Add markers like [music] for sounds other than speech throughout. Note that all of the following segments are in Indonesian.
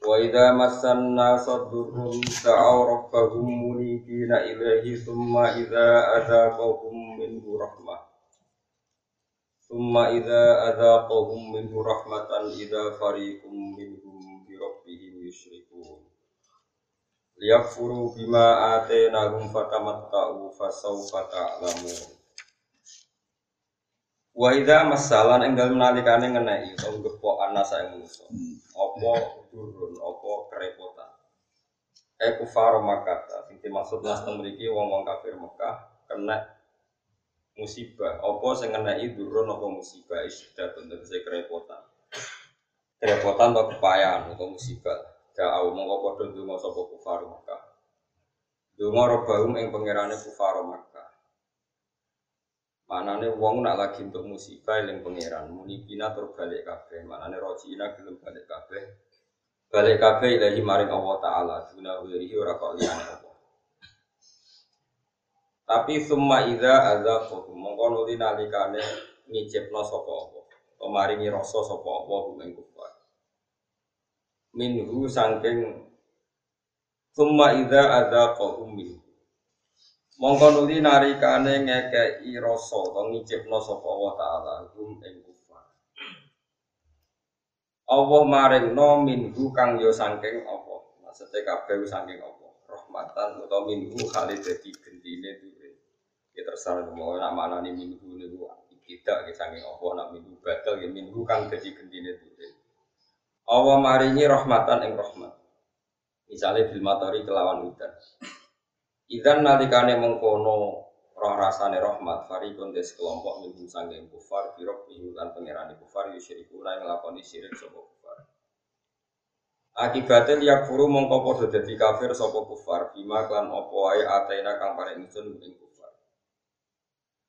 Wa idza massan nasa durrun da'aw rabbahum munibina ilaihi thumma idza adzaqahum minhu rahmah. Thumma idza adzaqahum minhu rahmatan idza fariqum minhum bi rabbihim yusyrikun. Liyakfuru bima atainahum fatamatta'u fasawfa ta'lamun. Wa idza masalan ing dalem nalikane ngeneki utawa gepok anasa ing manusa. Apa durun, apa kerepotan. Eh kufar Makkah, sing dimaksud teng mriki wong-wong kafir Mekah kena musibah. Apa sing ngeneki durun apa musibah isyidatun tegese kerepotan. Kerepotan atau kepayahan atau musibah. Da'au mongko padha donga sapa kufar Mekah. Donga robahum ing pangerane kufar Mekah. Manane wong nak lagi untuk musibah eling pangeran, munibina tur balik kabeh. Manane rojina gelem balik kabeh. Balik kabeh ilahi maring Allah taala, guna wirihi ora kok liyane Allah. Tapi summa idza azaqahu mongko nuli nalikane ngicipno sapa apa. Pemaringi rasa sapa apa ing kufar. Minhu saking summa idza azaqahu minhu Mongko nuli narikane ngekei rasa utawa ngicipno sapa Allah taala hum ing kufar. Allah maringno minhu kang yo saking apa? Maksudnya kabeh saking apa? Rahmatan utawa minhu kali dadi gendine duwe. Ya terserah mau nak manani minhu niku tidak ya saking apa nak minhu batal ya minhu kang dadi gendine duwe. Allah maringi rahmatan ing rahmat. Misalnya bil kelawan udan. Idan nalikane mengkono roh rasane rahmat farikun des kelompok minhum sanggeng kufar birok lan pangerane kufar yusyriku ora nglakoni syirik sapa kufar. Akibatnya liak furu mongko padha dadi kafir sapa kufar bima klan apa wae atena kang paring ingsun ing kufar.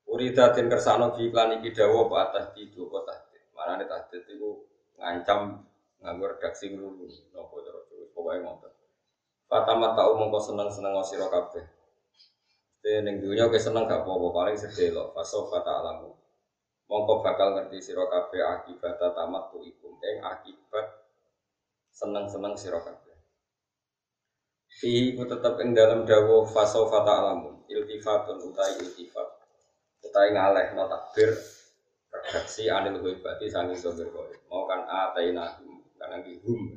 Uridatin kersano di iklan iki dawa atas di dua tahdid. Manane tahdid iku ngancam nganggo redaksi ngrulu napa terus pokoke ngoten. Fatama tau mongko seneng-seneng sira kabeh. Te ning dunya seneng gak apa-apa paling faso fata alamu. Mongko bakal ngerti sira kabeh akibat tamat tu iku ing akibat seneng-seneng sira kabeh. Fi ku tetep ing dalam faso fata alamu. Iltifatun utai iltifat. Utai ngaleh no takbir redaksi anil berarti sanging kowe. Mau kan ataina kan hum.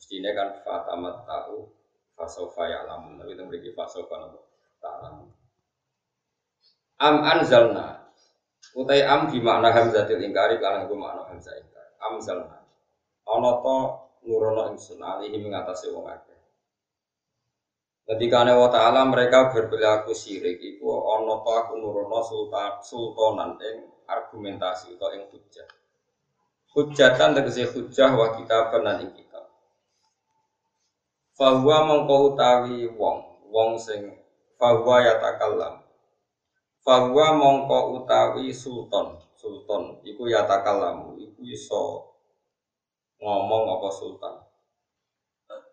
Mestine kan fatamat tau fasofa ya lamun tapi itu memiliki fasofa nopo ta'lamun. Am anzalna. Utai am di makna hamzatil ingkari karena gue makna hamzah ingkar am zalna. Ono to nurono ingsun alihi mengatasi wong akeh. Ketika wa ta'ala mereka berperilaku syirik Iku ono to aku nurono sultan, sultanan ing argumentasi atau ing hujah Hujatan tegesi hujah wa kita benar ing Fahuwa mongko utawi wong, wong sing fahuwa yatakallam. Fahuwa mongko utawi sultan, sultan iku yatakallam, iku iso ngomong apa sultan.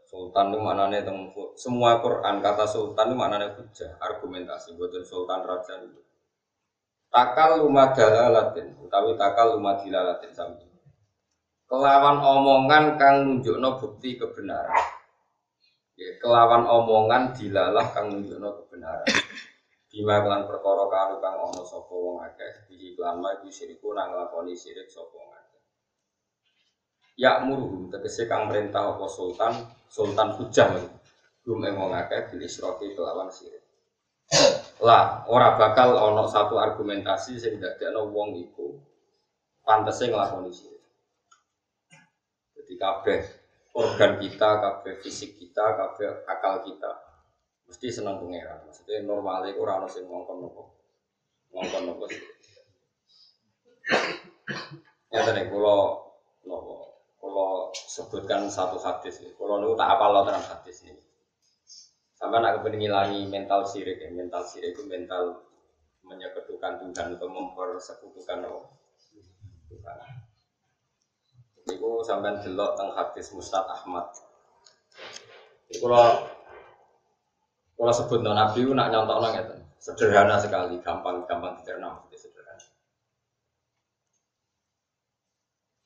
Sultan itu maknanya teng semua Quran kata sultan itu maknanya hujah, argumentasi buatan sultan raja itu. Takal lumadalalatin, utawi takal lumadilalatin sami. Kelawan omongan kang nunjukno bukti kebenaran kelawan omongan dilalah kang nunjukno kebenaran. Bima kelan perkara kanu kang ana sapa wong akeh bihi kelan ma iku syiriku nang nglakoni syirik sapa wong akeh. Ya muruhum tegese kang merintah apa sultan sultan hujah gum ing wong akeh bil isrofi kelawan syirik lah ora bakal ana satu argumentasi sing dadekno wong iku pantese nglakoni syirik jadi kabeh organ kita, kabeh fisik kita, kabeh akal kita mesti senang pangeran. Maksudnya normalnya itu orang sing ngongkon nopo, ngongkon nopo. Ya tadi kalau nopo, kalau sebutkan satu hadis, kalau nu tak apa lo terang hadis ini. Sama nak kepengen mental sirik ya. Mental sirik itu mental menyekutukan Tuhan atau mempersekutukan Allah. Iku sampai delok teng hadis Mustad Ahmad. Iku kalau sebut non Nabi nak nyontok nang ngeten. Sederhana sekali, gampang gampang dicerna sederhana.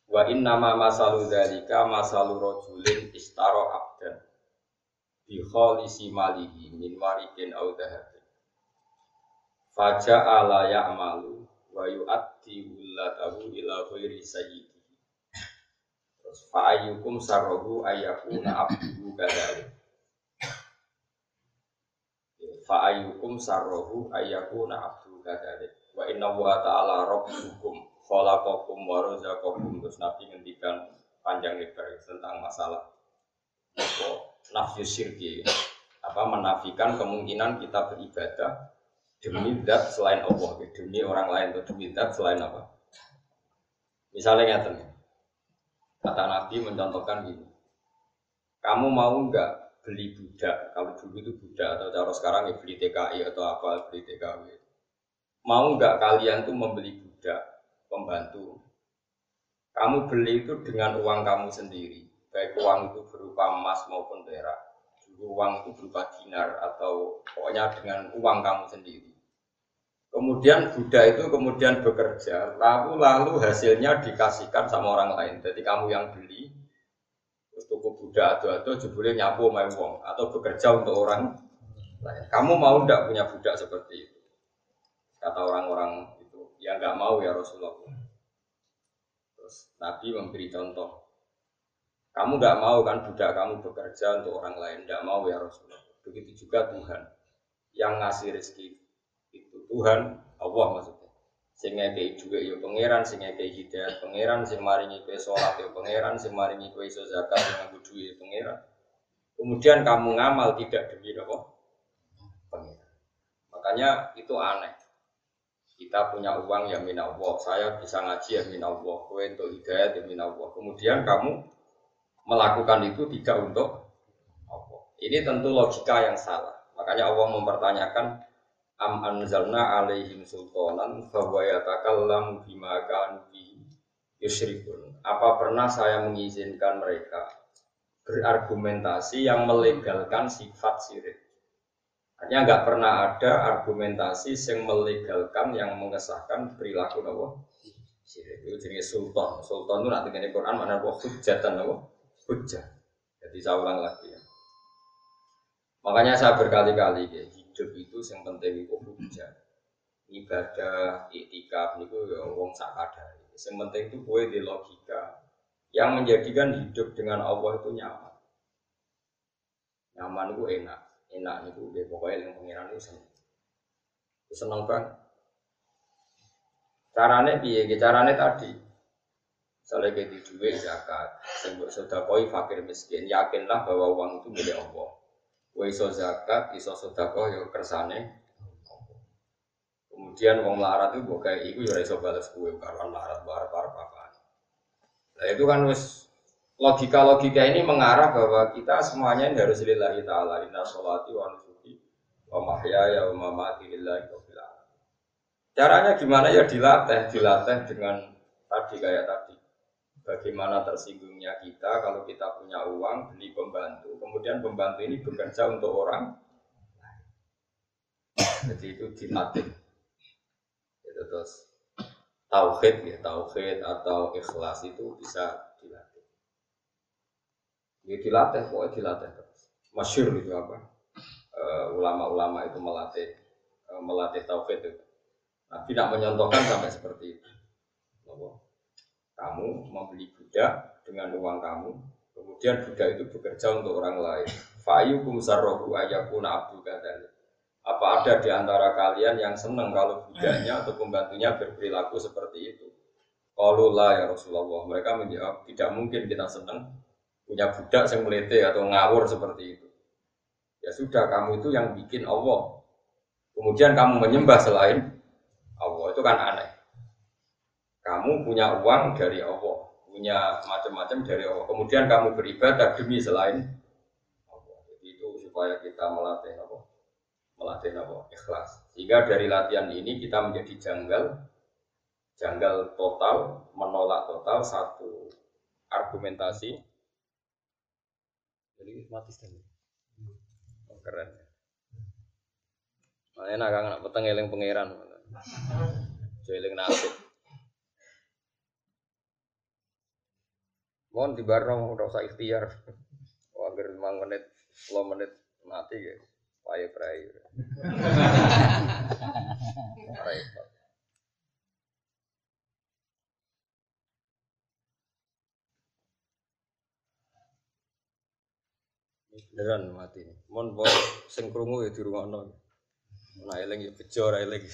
Wa inna ma masalu dzalika masalu rajulin istaro abdan bi khalisi malihi min warikin au dhahabin faja ala ya'malu wa yu'addi wulatahu ila ghairi terus fa ayyukum sarruhu ayyakuna abduhu kadzalik fa ayyukum sarruhu ayyakuna abduhu kadzalik wa inna wa ta'ala rabbukum khalaqakum wa razaqakum. Terus nabi ngendikan panjang lebar tentang masalah nafsu syirki. Apa? Menafikan kemungkinan kita beribadah demi zat selain Allah. Demi orang lain atau demi zat selain apa? Misalnya ngeten kata Nabi mencontohkan gini. Kamu mau nggak beli budak? Kalau dulu itu budak atau cara sekarang ya beli TKI atau apa beli TKW mau nggak kalian tuh membeli budak pembantu? Kamu beli itu dengan uang kamu sendiri. Baik uang itu berupa emas maupun perak. Uang itu berupa dinar atau pokoknya dengan uang kamu sendiri kemudian budak itu kemudian bekerja lalu lalu hasilnya dikasihkan sama orang lain. Jadi kamu yang beli terus toko budak atau atau jebule nyapu main uang atau bekerja untuk orang lain. Kamu mau tidak punya budak seperti itu? Kata orang-orang itu ya nggak mau ya Rasulullah. Terus Nabi memberi contoh kamu nggak mau kan budak kamu bekerja untuk orang lain, nggak mau ya Rasulullah. Begitu juga Tuhan yang ngasih rezeki Tuhan Allah maksudnya. Sehingga juga ya pangeran, sehingga kayak hidayat pangeran, sing maringi kue sholat ya pangeran, sing maringi zakat dengan duit ya pangeran. Kemudian kamu ngamal tidak demi apa? Pangeran. Makanya itu aneh. Kita punya uang ya min Allah, saya bisa ngaji ya min Allah, kue untuk hidayat ya min Allah. Kemudian kamu melakukan itu tidak untuk Allah. Ini tentu logika yang salah. Makanya Allah mempertanyakan am anzalna alaihim sultanan bahwa yatakallamu bima kanu yusyrikun. Apa pernah saya mengizinkan mereka berargumentasi yang melegalkan sifat sirik? Hanya nggak pernah ada argumentasi yang melegalkan yang mengesahkan perilaku Allah sirik itu jenis sultan. Sultan itu nanti di Quran mana buah hujatan Allah hujah. Jadi saya ulang lagi ya. Makanya saya berkali-kali hidup itu yang penting itu hujah. Ibadah, iktikaf itu ya wong sakadari. Yang penting itu gue di logika yang menjadikan hidup dengan Allah itu nyaman. Nyaman itu enak, enak itu ya pokoknya yang pengiran itu seneng. Seneng banget. Caranya piye? Caranya tadi Misalnya kayak di duit zakat, sebut sodakoi fakir miskin, yakinlah bahwa uang itu milik Allah. Wa iso zakat, iso sodakoh ya kersane. Kemudian uang melarat itu bukan kayak itu ya iso balas kue karena melarat bar bar apa. Nah itu kan wis logika-logika ini mengarah bahwa kita semuanya ini harus lillahi ta'ala inna sholati wa nusuki wa mahyaya wa mamati lillahi wa Caranya gimana ya dilatih, dilatih dengan tadi kayak tadi bagaimana tersinggungnya kita kalau kita punya uang beli pembantu, kemudian pembantu ini bekerja untuk orang jadi itu dilatih. Itu terus tauhid ya tauhid atau ikhlas itu bisa dilatih. Ya dilatih pokoknya dilatih terus. Masyur itu apa? Eh, ulama-ulama itu melatih uh, melatih tauhid itu. Nah tidak menyontohkan sampai seperti itu kamu membeli budak dengan uang kamu, kemudian budak itu bekerja untuk orang lain. Fa'ayukum sarrohu ayakuna abdu kadali. Apa ada di antara kalian yang senang kalau budaknya atau pembantunya berperilaku seperti itu? Kalau lah ya Rasulullah. Mereka menjawab, tidak mungkin kita senang punya budak yang melete atau ngawur seperti itu. Ya sudah, kamu itu yang bikin Allah. Kemudian kamu menyembah selain Allah. Itu kan aneh. Kamu punya uang dari Allah, punya macam-macam dari Allah. Kemudian kamu beribadah demi selain Allah. Jadi itu supaya kita melatih apa? Melatih apa? Ikhlas. Sehingga dari latihan ini kita menjadi janggal, janggal total, menolak total satu argumentasi. Jadi mati sekali. Oh, keren. Makanya nak kangen peteng eling pangeran. Eling nasib. Mohon di barno udah usah ikhtiar. Wajar lima menit, 10 menit mati ya. Payah pray. Repot. beneran mati. Mon bawa sing krungu ya dirungokno. Nah eling ya bejo eling.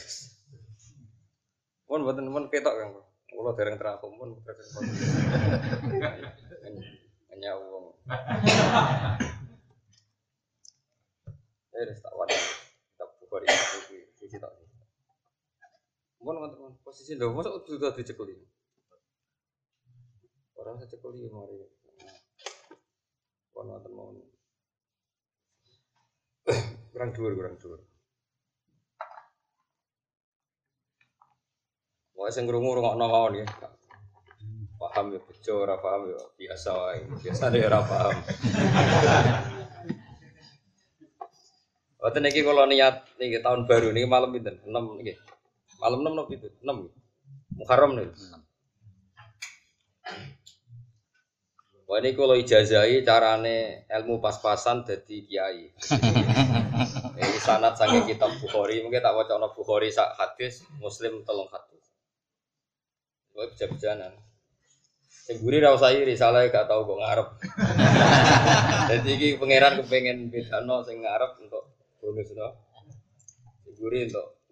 Mon mboten mon ketok Kang. Kula dereng terapung mon hanya uang. Eh tak wadah. Tak buka di sisi tak. Mon mon posisi lho mosok sudah dicekeli. Orang saya cekeli mari. Kon wonten mau kurang dhuwur kurang dhuwur Wah sing krungu rungokno mawon ya. Paham ya bejo ora paham ya biasa wae. Biasa ya ora paham. Wonten iki kula niat niki tahun baru niki malam pinten? 6 niki. Malam 6 napa itu? 6. Muharram niki. Wah ini kalau ijazai carane ilmu pas-pasan jadi kiai. [laughs] Ini sanat sange kitab Bukhari, mungkin tak wajah no Bukhari sak hadis, Muslim telung hadis. Bisa berjalan. Sing guri ra usah iri, salah gak tau kok ngarep. [laughs] Jadi iki pangeran kepengen bedano sing ngarep untuk bonus no. Sing guri untuk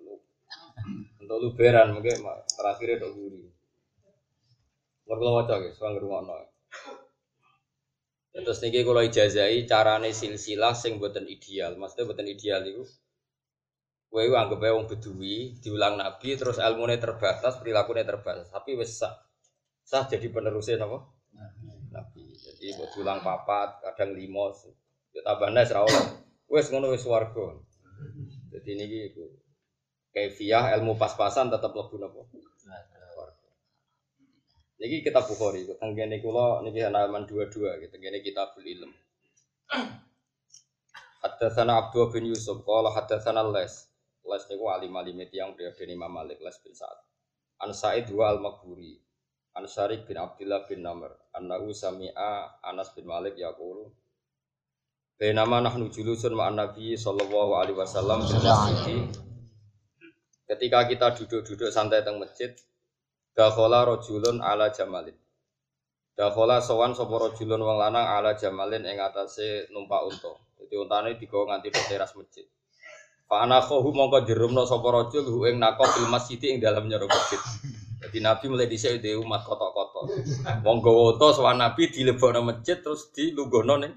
untuk luberan mungkin terakhir untuk guri. Mergo waca guys, wong ngrungokno. Terus niki kalau ijazai carane silsilah sing buatan ideal. Maksudnya buatan ideal itu kowe anggap wong bedui diulang nabi terus ilmunya terbatas, perilakunya terbatas, tapi wis sah. Sah jadi penerusnya napa? Nabi. Jadi buat diulang papat, kadang lima, ya tambah nes ra. Wis ngono wis warga. Jadi niki iku kaifiah ilmu pas-pasan tetap lebih napa? Niki kitab Bukhari, tenggene kula niki halaman 22 gitu. Tenggene kitabul ilm. [clears throat] Hadatsana Abdul bin Yusuf qala hadatsana Les. Les niku alim alim yang periode Imam Malik Les bin Sa'ad. An Sa'id wa al-Maghburi. An Syarik bin Abdullah bin Namr. Annahu sami'a Anas bin Malik yaqulu Bainama nahnu julusun ma'an Nabi sallallahu alaihi wasallam. Ketika kita duduk-duduk santai teng masjid, Dakhola rojulun ala jamalin. Dakhola sowan sapa rojulun wong lanang ala jamalin ing atase numpak unta. Dadi untane digawa nganti teras masjid. Fa ana khahu mongko jerumno sapa rajul hu ing nako fil masjid ing dalam nyero masjid. Jadi Nabi mulai dhisik dhe umat kotok-kotok. Wong gawa unta sowan Nabi dilebokno masjid terus dilungguhno ning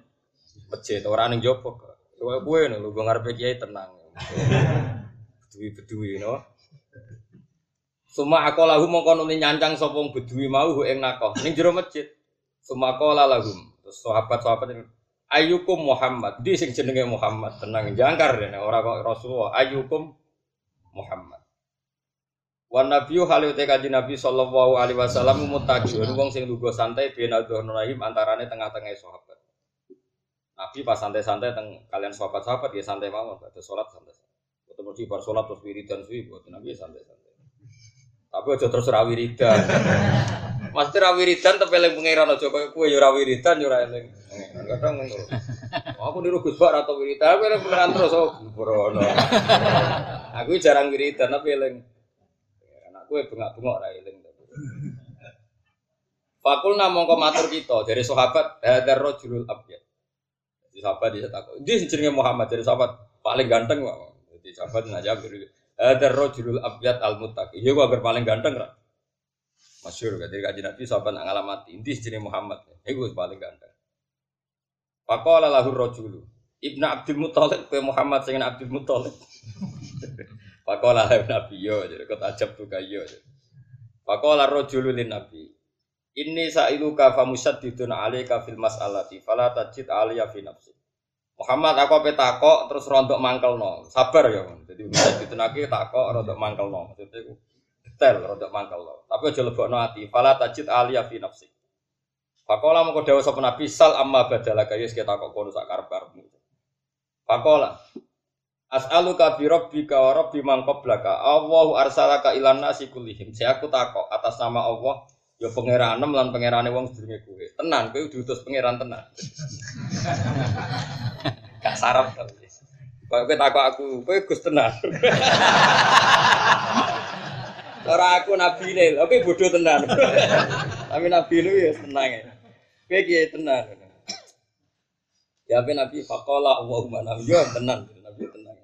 masjid ora ning jopo. Kowe kowe lho ngarepe kiai tenang. Bedui-bedui no. Suma aku lagu mongko nuli nyancang sopong bedui mau ing nakoh ning jero masjid. Suma aku lahum. Terus sahabat-sahabat Ayukum Muhammad. Di sing jenenge Muhammad tenang jangkar dene ora kok Rasulullah. Ayukum Muhammad. Wan nabiyyu halu te kanjeng Nabi sallallahu alaihi wasallam mutaqiun wong sing lugu santai bin rahim antarane tengah-tengah sahabat. Nabi pas santai-santai teng kalian sahabat-sahabat ya santai mawon, ada salat santai. Ketemu di bar salat terus wiridan suwi buat Nabi santai-santai. Tapi aja terus ra wiridan. [laughs] Mesti ra wiridan tapi eling pangeran aja koyo kowe ya ra wiridan ya ora eling. Kadang ngono. Aku niru Gus Bak atau wiridan, aku eling pangeran terus oh brono. Aku jarang wiridan tapi eling. Anak kowe bengak-bengok ra eling. Fakul namung matur kita dari sahabat hadar rajulul abyad. Jadi sahabat dia takut. Dia jenenge Muhammad dari sahabat paling ganteng kok. Jadi sahabat ngajak ada rojulul abyad al muttaqi. Iya gua paling ganteng ra. Masyur kan dari kaji Nabi sahabat nak ngalamati. Inti jenis Muhammad. Iku paling ganteng. Pakola lahu rojulu. Ibnu Abdul Muthalib ke Muhammad sing Abdul Muthalib. Pakola [laughs] Nabi yo jadi kau tajab tuh kayo. Pakola rojulu lin Nabi. Ini sa'iluka famusaddidun alaika fil mas'alati fala tajid aliyah fi nafsi. Muhammad aku apa takok terus rontok mangkel no. Sabar ya. Jadi bisa ditenaki takok rontok mangkel no. Maksudnya detail rontok mangkel no. Tapi aja lebokno ati. Fala tajid aliyah fi nafsi. Fakola mau dewa sapa nabi sal amma badala kaya kita takok kono sak karep-karepmu. Fakola As'aluka bi rabbika wa rabbi man qablaka. Allahu arsalaka ilan nasi kullihim. Saya aku takok atas nama Allah ya pangeranem lan pangerane wong sedurunge kowe. Tenan kowe diutus pangeran tenan. [laughs] Gak sarap tapi. Kok kowe takok aku, kowe Gus tenan. [laughs] Ora aku nabi ne, oke bodoh tenan. [laughs] Tapi nabi lu ya tenang ya. Kowe kiye tenan. Ya nabi faqala Allahumma nabi ya tenan, nabi tenan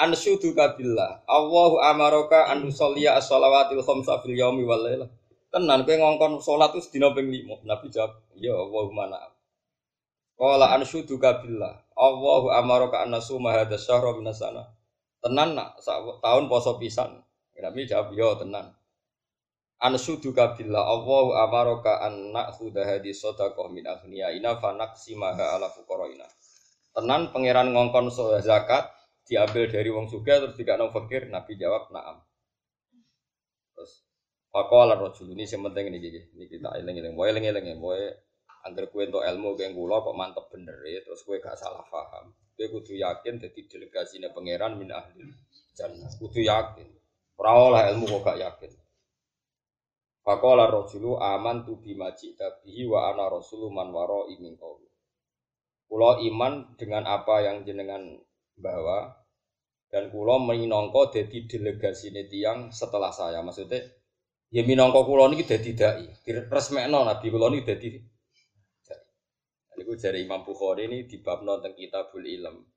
ansyudu kabillah Allahu amaraka an nusalliya as-shalawatil khamsa fil yaumi wal lailah tenan kowe ngongkon salat itu sedina ping 5 Nabi jawab ya Allahumma na'am. Qala ansyudu kabillah Allahu amaraka an nasuma hadza syahra sana. Tenan nak tahun poso pisan. Nabi jawab ya tenan Ansyudu kabillah Allahu amaraka an na'khudha hadhi sadaqah min aghniyaina fa naqsimaha ala fuqaraina tenan pangeran ngongkon zakat diambil dari wong suga terus tidak nong fakir Nabi jawab naam. Terus Pakola rojul ini yang penting ini gigi ini kita eling eling boy eling eling boy angker kue untuk ilmu kayak gula kok mantep bener ya terus kue gak salah paham. Kue kudu yakin jadi delegasi pangeran min ahli jannah kudu yakin. Lah ilmu kok gak yakin Pakola rojulu aman tu bimaji tabihi wa ana rasulu man waro imin kau Pulau iman dengan apa yang jenengan bawa dan kulo minongko jadi delegasi ini tiang setelah saya. Maksudnya ya minongko kulo ini jadi dai. Resmekno nabi kulo ini jadi ini gue dari Imam Bukhari ini di bab nonton kitabul ilm.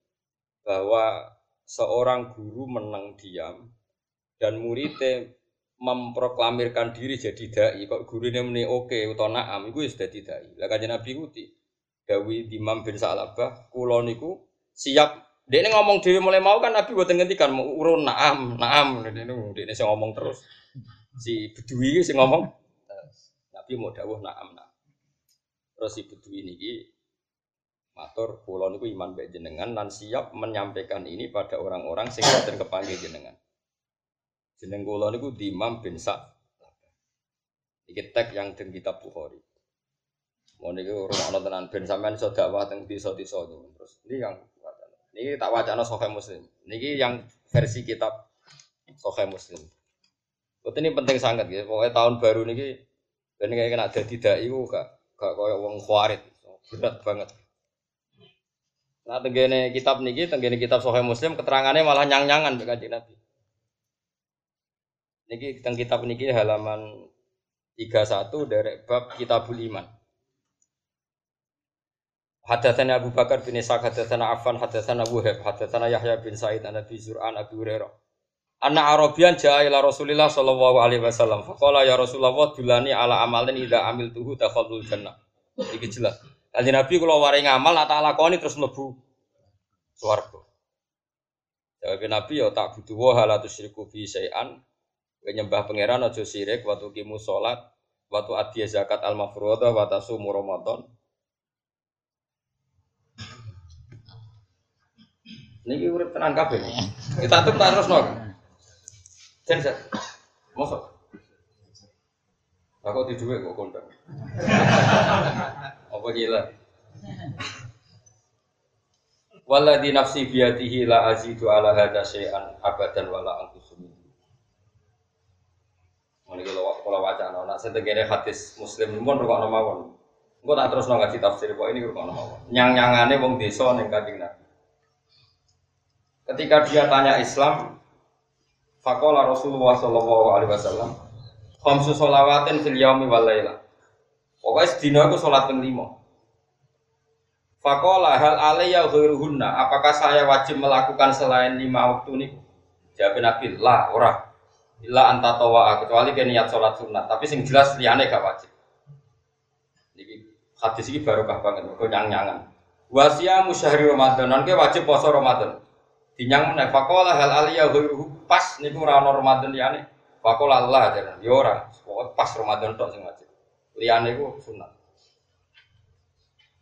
Bahwa seorang guru menang diam dan muridnya memproklamirkan diri jadi dai kok guru ini meni oke atau naam itu sudah tidak lah kajian nabi kuti Dawi Imam bin Sa'labah kulo niku siap. Ini ngomong dewi mulai mau kan Nabi ngendikan mau urun naam naam. Dia ini ngomong terus. Si bedui si ngomong Nabi mau dawuh naam naam. Terus si bedui ini matur pulau niku iman baik jenengan dan siap menyampaikan ini pada orang-orang sehingga dan kepanggil jenengan jeneng pulau niku Imam bin Sa iki tek yang den kitab Bukhari mau niku rumah tenan ben sampean iso dakwah teng desa-desa terus ini yang ini tak wacana Sahih Muslim. Ini yang versi kitab Sahih Muslim. Betul ini penting sangat ya. Pokoknya tahun baru ini dan kayak kena ada tidak itu gak gak kayak uang khawarit berat banget. Nah tenggene kitab niki tenggene kitab Sahih Muslim keterangannya malah nyang-nyangan bagi Nabi. Niki tentang kitab niki halaman 31 dari bab Kitabul Iman. Hadatsana Abu Bakar bin Ishaq, hadatsana Affan, hadatsana Wuhaib, hadatsana Yahya bin Sa'id an Abi Zur'an Abi Hurairah. Anna Arabian jaa ila Rasulillah sallallahu alaihi wasallam. Faqala ya Rasulullah dulani ala amalin idza amiltuhu dakhalul jannah. Iki jelas. Kanjeng Nabi kula waring ngamal tak lakoni terus mlebu swarga. Jawab Nabi ya tak butuh wa hal tusyriku fi syai'an. Nyembah pangeran aja sirik waktu kimu salat, waktu adhiya zakat al-mafruḍah wa tasumu ramadan. Niki urip tenan kabeh. Kita tuh terus no. Jen set. Mosok. Aku di duit kok kondang. Apa gila? Walladhi nafsi biyadihi la azidu ala hadha syai'an abadan wala angkusumi. Ini kalau kalau wacana, nah saya tegere hadis muslim pun rukuk mawon. Engko tak terus ngaji tafsir kok ini rukuk mawon. Nyang nyangane wong desa ning kanjeng Nabi. Ketika dia tanya Islam, Fakola Rasulullah Shallallahu Alaihi Wasallam, Khamsu sholawatin fil yaumi wal laila. Pokoknya sedina aku sholat ping lima. Fakola hal alaiya ghairuhunna. Apakah saya wajib melakukan selain lima waktu ini? Jawab Nabi, lah ora. Illa anta tawa kecuali ke niat sholat sunat. Tapi sing jelas liane gak wajib. Ini hadis ini barokah banget. Kau nyang nyangan. Wasia musyahri Ramadan. Nanti wajib poso Ramadan. Dinyang meneh fakola hal aliyah ghairuhu pas niku ora ana Ramadan liyane. Fakola Allah jaran. Ya ora, pokoke pas Ramadan tok sing wajib. Liyane iku sunat.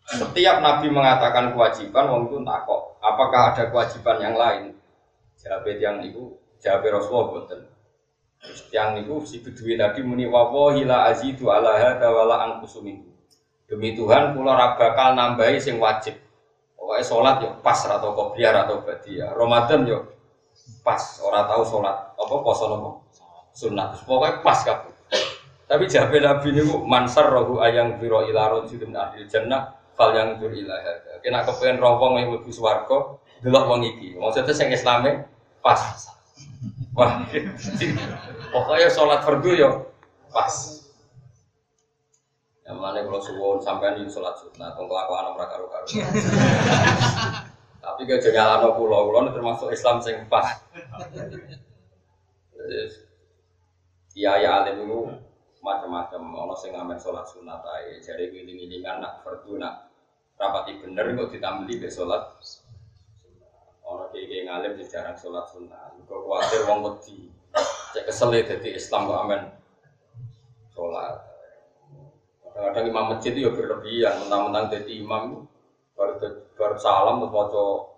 Setiap Nabi mengatakan kewajiban, wong itu takok, apakah ada kewajiban yang lain? Jawab yang itu, jawab Rasulullah. Yang itu si bedui tadi muni wawahi la azidu ala hada wala angkusu Demi Tuhan, kula ra bakal nambahi sing wajib. Pokoknya sholat yo pas atau kopiar atau badia. Ramadan yo pas. Orang tahu sholat apa poso nopo sunat. Pokoknya pas kabeh. Tapi jabe Nabi ini mansar rohu ayang biro ilaron sidin ahli jannah fal yang dur ilah Kena kepengen rompong yang lebih swargo delok wong iki. Maksudnya sing Islame pas. Wah, pokoknya sholat fardu yo pas. Yang mana kalau suwon sampai di sholat sunnah, atau kelakuan orang karu karu. Tapi gak jalan aku pulau, pulau termasuk Islam sing pas. Iya ya alim itu macam-macam. Ono sing ngamen sholat sunat aja. Jadi giling-gilingan nak fardu nak rapati bener kok ditambeli be sholat. Ono kayak ngalim di jarang sholat sunat. Kok khawatir wong wedi. Cek kesel jadi Islam kok amen sholat. Kadang-kadang imam masjid itu ya berlebihan, mentang-mentang jadi imam baru baru salam mau baca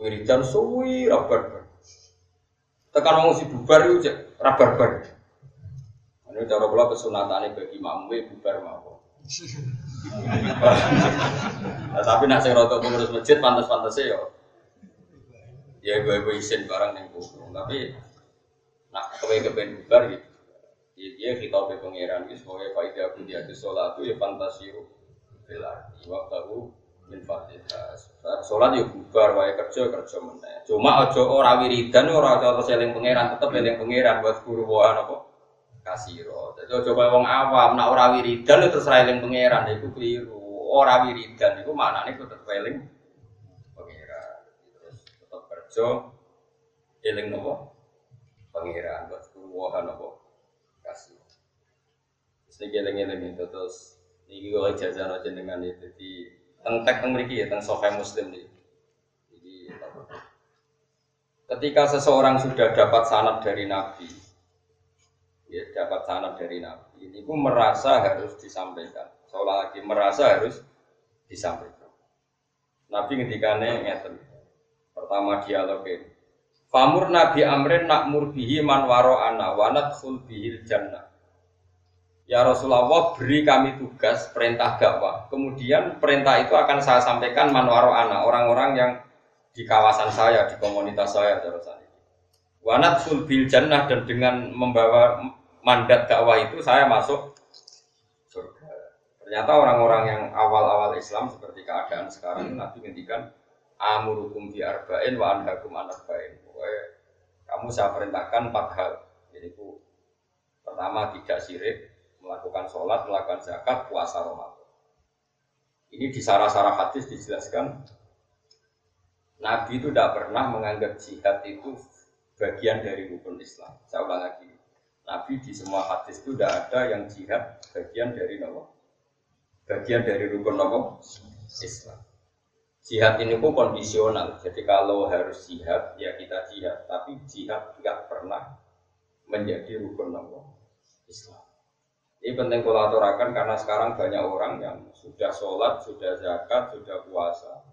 wiridan suwi rabar Tekan mau si bubar itu cek rabar bar. Ini cara pula kesunatannya bagi imam bubar mau. [laughs] nah, tapi nak saya rotok pengurus masjid pantas-pantasnya ya ya gue gue izin barang yang tapi nak kewe kepen bubar gitu. Dia kita be pangeran wis pokoke faida aku dia di sholat ya fantasiu bila tahu min fatiha sholat ya bubar wae kerja kerja meneh. Cuma aja ora wiridan ora aja seling pangeran tetep eling pangeran buat guru wae apa? Kasiro. Jadi aja kaya wong awam nak ora wiridan ya terus eling pangeran iku keliru. Ora wiridan iku maknane tetep eling terus kerja eling nopo pangeran buat wae nopo kasih. Terus geleng-geleng itu terus ini gue jajan aja dengan itu di tentang teng ya tentang sofa muslim nih. Jadi ketika seseorang sudah dapat sanad dari Nabi, ya dapat sanad dari Nabi, ini pun merasa harus disampaikan. Seolah lagi merasa harus disampaikan. Nabi ketika ngeten. Pertama dialogin. Famur Nabi Amrin nakmur bihi man waro ana wanat khul bihil jannah. Ya Rasulullah beri kami tugas perintah dakwah. Kemudian perintah itu akan saya sampaikan man waro ana orang-orang yang di kawasan saya, di komunitas saya terusan ini. Wanat khul bihil jannah dan dengan membawa mandat dakwah itu saya masuk surga. Ternyata orang-orang yang awal-awal Islam seperti keadaan sekarang hmm. Nabi ngendikan amurukum bi arba'in wa anhakum an arba'in kamu saya perintahkan empat hal. Yaitu pertama tidak sirik, melakukan sholat, melakukan zakat, puasa Ramadan. Ini di sarah-sarah hadis dijelaskan Nabi itu tidak pernah menganggap jihad itu bagian dari rukun Islam. Saya ulang lagi. Nabi di semua hadis itu tidak ada yang jihad bagian dari nama bagian dari rukun nama Islam. Jihad ini pun kondisional. Jadi kalau harus jihad, ya kita jihad. Tapi jihad tidak pernah menjadi rukun Allah Islam. Ini penting kolaborasikan karena sekarang banyak orang yang sudah sholat, sudah zakat, sudah puasa.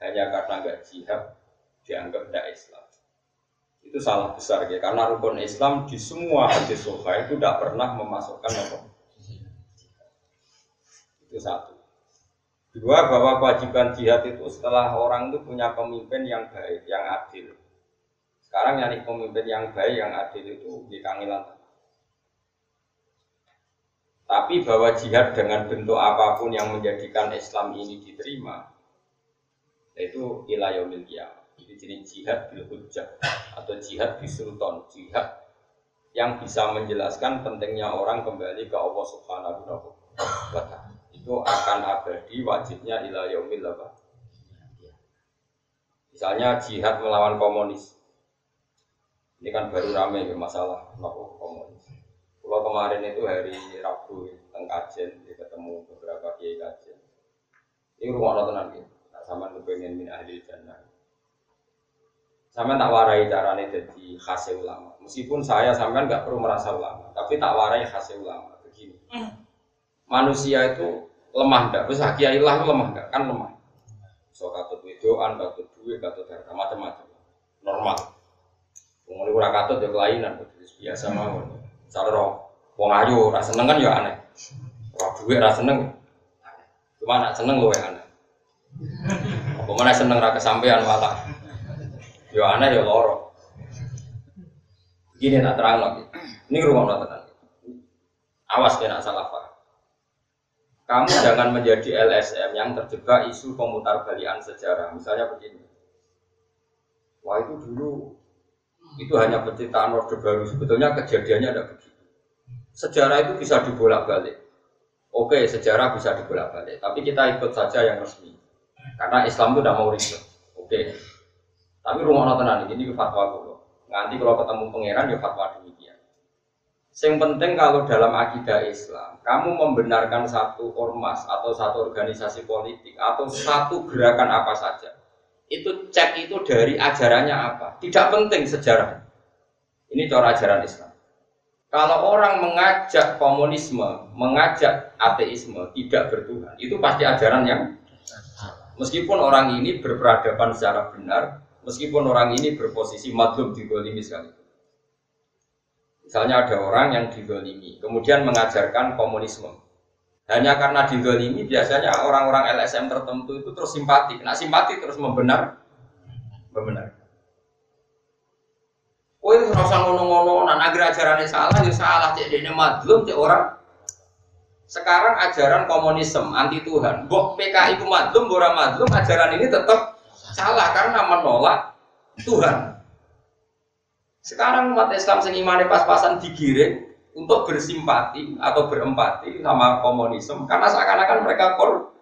Hanya karena nggak jihad, dianggap tidak Islam. Itu salah besar ya, karena rukun Islam di semua hadis sofa itu tidak pernah memasukkan apa. Itu satu. Dua, bahwa kewajiban jihad itu setelah orang itu punya pemimpin yang baik, yang adil. Sekarang nyari pemimpin yang baik, yang adil itu di kangilan. Tapi bahwa jihad dengan bentuk apa pun yang menjadikan Islam ini diterima, yaitu ilayomil. Jadi jenis jihad bil hujjah atau jihad di sultan, jihad yang bisa menjelaskan pentingnya orang kembali ke Allah Subhanahu wa taala itu akan abadi wajibnya ila yaumil apa? Misalnya jihad melawan komunis. Ini kan baru rame ya masalah nopo komunis. Kalau kemarin itu hari Rabu teng kajian ketemu beberapa kiai kajian. Ini rumah nonton gitu. Tak sama kepengen min ahli jannah. Sama tak warai caranya jadi khas ulama. Meskipun saya sampean nggak perlu merasa ulama, tapi tak warai khas ulama. Begini, manusia itu lemah ndak? Terus kiai lah lemah ndak? Kan lemah. So katut wedoan, katut duit, katut harta macam-macam. Normal. Wong ora katut ya kelainan, biasa mawon. Cara wong ayu ora seneng kan ya aneh. Ora duit ora seneng. Cuma nak seneng luwe aneh. Apa mana seneng ra kesampean malah. Ya aneh ya loro. Gini nak terang lagi. Ini rumah tenan. Awas kena salah paham. Kamu jangan menjadi LSM yang terjebak isu pemutar balian sejarah. Misalnya begini. Wah itu dulu itu hanya penciptaan Orde Baru. Sebetulnya kejadiannya ada begitu. Sejarah itu bisa dibolak-balik. Oke, sejarah bisa dibolak-balik. Tapi kita ikut saja yang resmi. Karena Islam itu tidak mau ribet. Oke. Tapi rumah tenan ini fatwa dulu. Nanti kalau ketemu pangeran ya fatwa demikian. Yang penting kalau dalam akidah Islam, kamu membenarkan satu ormas atau satu organisasi politik atau satu gerakan apa saja, itu cek itu dari ajarannya apa. Tidak penting sejarah. Ini cara ajaran Islam. Kalau orang mengajak komunisme, mengajak ateisme, tidak bertuhan, itu pasti ajaran yang meskipun orang ini berperadaban secara benar, meskipun orang ini berposisi madlum di sekali. Misalnya ada orang yang didolimi, kemudian mengajarkan komunisme. Hanya karena didolimi, biasanya orang-orang LSM tertentu itu terus simpati. Nah simpati terus membenar, membenar. Oh itu rasa ngono-ngono, nah agar ajarannya salah, ya salah. Cek ini madlum, cek orang. Sekarang ajaran komunisme anti Tuhan. Bok PKI itu madlum, bora madlum, ajaran ini tetap salah karena menolak Tuhan. Sekarang umat Islam sing imane pas-pasan digiring untuk bersimpati atau berempati sama komunisme karena seakan-akan mereka kor.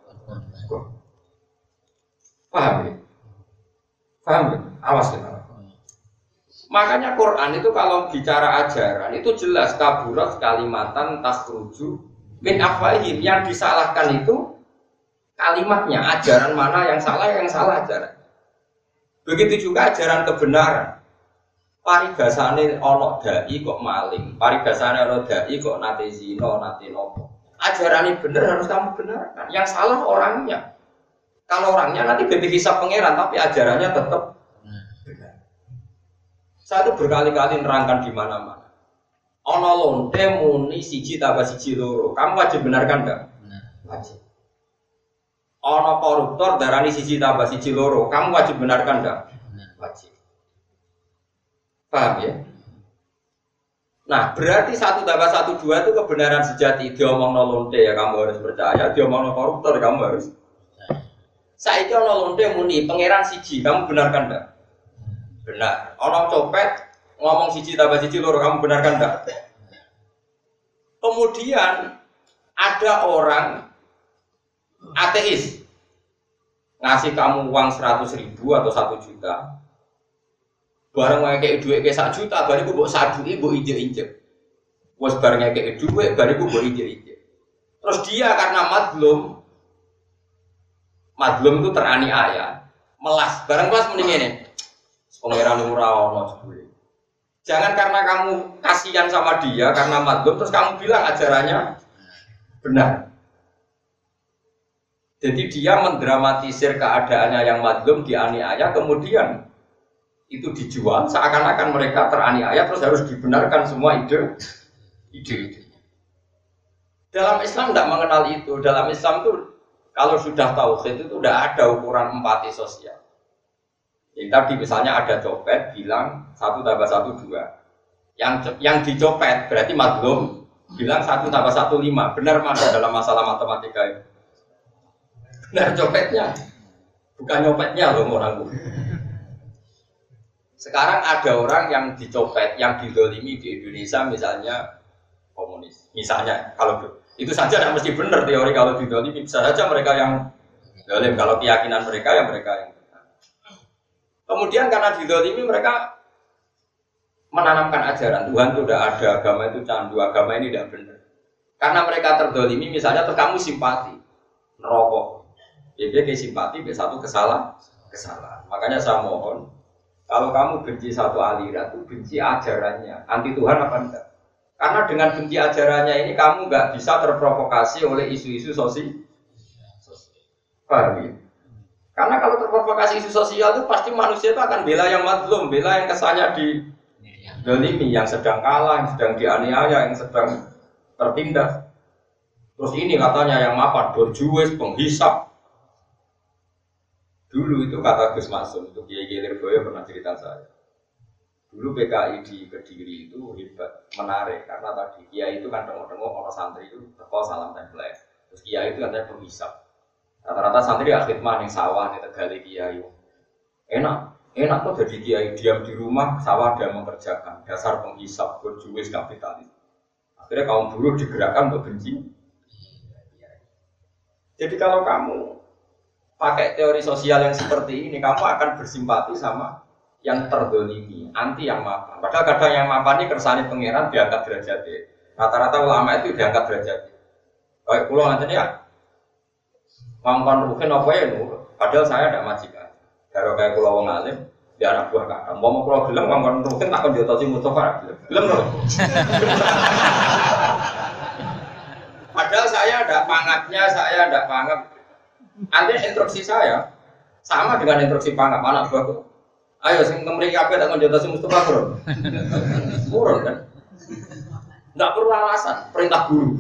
Paham ya? Paham ya? Awas ya. Makanya Quran itu kalau bicara ajaran itu jelas kaburat kalimatan tasruju min afwahim yang disalahkan itu kalimatnya ajaran mana yang salah yang salah ajaran. Begitu juga ajaran kebenaran paribasane ana dai kok maling, paribasane ana dai kok nate zina, nate nopo. Ajaran ini benar harus kamu benarkan. Yang salah orangnya. Kalau orangnya nanti bebek hisap pangeran, tapi ajarannya tetap benar. Saya itu berkali-kali nerangkan di mana-mana. Ono lonte muni siji tambah siji loro. Kamu wajib benarkan enggak? Wajib. Ono koruptor darani siji tambah siji loro. Kamu wajib benarkan enggak? Wajib. Paham ya? Nah, berarti satu tambah satu dua itu kebenaran sejati. Dia omong lonte ya kamu harus percaya. Dia omong koruptor kamu harus. Saya itu lonte muni pangeran siji kamu benarkan enggak? Benar. Orang copet ngomong siji tambah siji loro kamu benarkan enggak? Kemudian ada orang ateis ngasih kamu uang seratus ribu atau satu juta Barang kayak duit kayak sak juta, bariku buat satu ibu injek injek. Wes barangnya kayak duit, bariku buat injek injek. Terus dia karena madlum, madlum itu teraniaya, melas. Barang kelas mending ini, pangeran murah ono Jangan karena kamu kasihan sama dia karena madlum, terus kamu bilang ajarannya benar. Jadi dia mendramatisir keadaannya yang madlum dianiaya, kemudian itu dijual seakan-akan mereka teraniaya terus harus dibenarkan semua ide ide Dalam Islam tidak mengenal itu. Dalam Islam itu kalau sudah tauhid itu tidak ada ukuran empati sosial. Jadi tadi misalnya ada copet bilang satu tambah satu dua. Yang yang dicopet berarti madlum bilang satu tambah satu lima. Benar mana dalam masalah matematika itu? Benar copetnya, bukan nyopetnya loh orang sekarang ada orang yang dicopet, yang didolimi di Indonesia misalnya komunis. Misalnya, kalau itu saja tidak mesti benar teori kalau didolimi. Bisa saja mereka yang dolim, kalau keyakinan mereka yang mereka yang. Kemudian karena didolimi mereka menanamkan ajaran Tuhan itu tidak ada, agama itu candu, agama ini tidak benar. Karena mereka terdolimi, misalnya terus kamu simpati, nerokok. Jadi kayak simpati, satu kesalahan, kesalahan. Makanya saya mohon, kalau kamu benci satu aliran, itu benci ajarannya. Anti Tuhan apa enggak? Karena dengan benci ajarannya ini kamu nggak bisa terprovokasi oleh isu-isu sosial. Paham ya? Karena kalau terprovokasi isu sosial itu pasti manusia itu akan bela yang madlum, bela yang kesannya di dolimi, yang sedang kalah, yang sedang dianiaya, yang sedang tertindas. Terus ini katanya yang mapan, berjuis, penghisap. Dulu itu kata Gus Masum, itu Kiai Kiai pernah cerita saya. Dulu PKI di Kediri itu hebat, menarik karena tadi Kiai itu kan tengok-tengok orang santri itu teko salam template. Terus Kiai itu katanya penghisap. Rata-rata santri ya khidmah nih sawah nih tegali Kiai. Enak, enak tuh jadi Kiai diam di rumah sawah dia mengerjakan dasar penghisap berjuis kapitalis. Akhirnya kaum buruh digerakkan untuk benci. Jadi kalau kamu pakai teori sosial yang seperti ini, kamu akan bersimpati sama yang terdolimi, anti yang mapan. Padahal kadang yang mapan ini kersani pangeran diangkat derajat Rata-rata ulama itu diangkat derajat. Kayak pulau nanti ya, ngangkon rukin apa ya nur. Padahal saya ada majikan. Kalau kayak pulau wong alim, di anak buah kakak. Mau mau pulau bilang ngangkon rukin tak akan si Mustafa. Bilang [laughs] dong. Padahal saya ada pangapnya, saya ada pangap. Nanti instruksi saya sama dengan instruksi pangap anak buahku. Ayo sing kemriki kabeh tak si Mustafa turun. Turun kan? Enggak perlu alasan, perintah guru.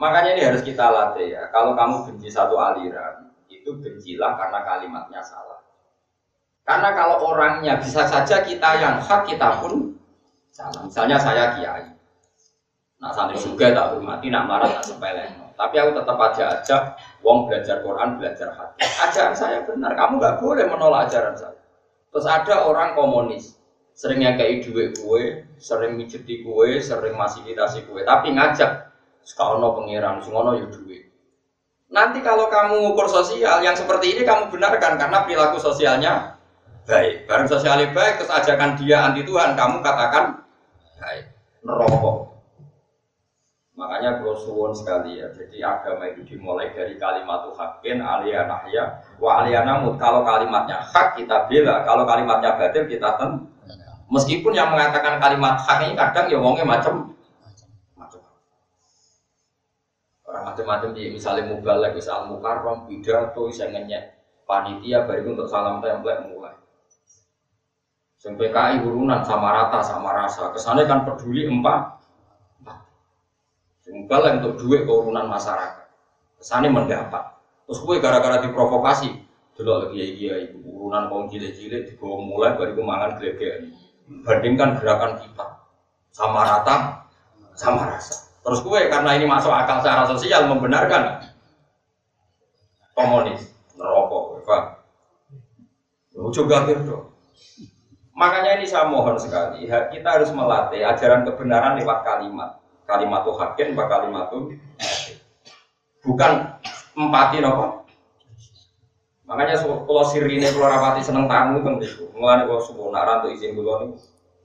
Makanya ini harus kita latih ya. Kalau kamu benci satu aliran, itu bencilah karena kalimatnya salah. Karena kalau orangnya bisa saja kita yang hak kita pun salah. Misalnya saya kiai, Nah santri juga tak hormati, nak marah tak sepele. Tapi aku tetap aja ajak wong belajar Quran, belajar hati. Ajaran saya benar, kamu nggak boleh menolak ajaran saya. Terus ada orang komunis, sering yang kayak duit kue, sering mijeti kue, sering fasilitasi kue, tapi ngajak sekolah pengiran, sekolah yuk duit. Nanti kalau kamu ngukur sosial yang seperti ini kamu benarkan karena perilaku sosialnya baik. Barang sosialnya baik terus ajakan dia anti Tuhan, kamu katakan baik. Nerokok. Makanya kalau suwon sekali ya. Jadi agama itu dimulai dari kalimat hakin alia nahya wa alia namut. Kalau kalimatnya hak kita bela, kalau kalimatnya batil kita ten. Meskipun yang mengatakan kalimat hak ini kadang ya wongnya macam macam orang macam-macam di misalnya mubalek, misal mukarrom, pidato, bisa ngenyek panitia baru untuk salam template mulai. Sampai PKI urunan sama rata sama rasa. Kesannya kan peduli empat yang untuk duit keurunan masyarakat. Kesannya mendapat. Terus gue gara-gara diprovokasi, dulu lagi ya iya ibu urunan kaum cilik-cilik dibawa mulai kemangan gelegean. Bandingkan gerakan kita sama rata, sama rasa. Terus gue karena ini masuk akal secara sosial membenarkan komunis, merokok, Pak. Juga gitu. Makanya ini saya mohon sekali, kita harus melatih ajaran kebenaran lewat kalimat kalimat tuh hakin apa kalimat tuh bukan empati nopo? Makanya kalau sirine kalau rapati seneng tamu kan itu mulai kalau subuh naran tuh izin dulu nih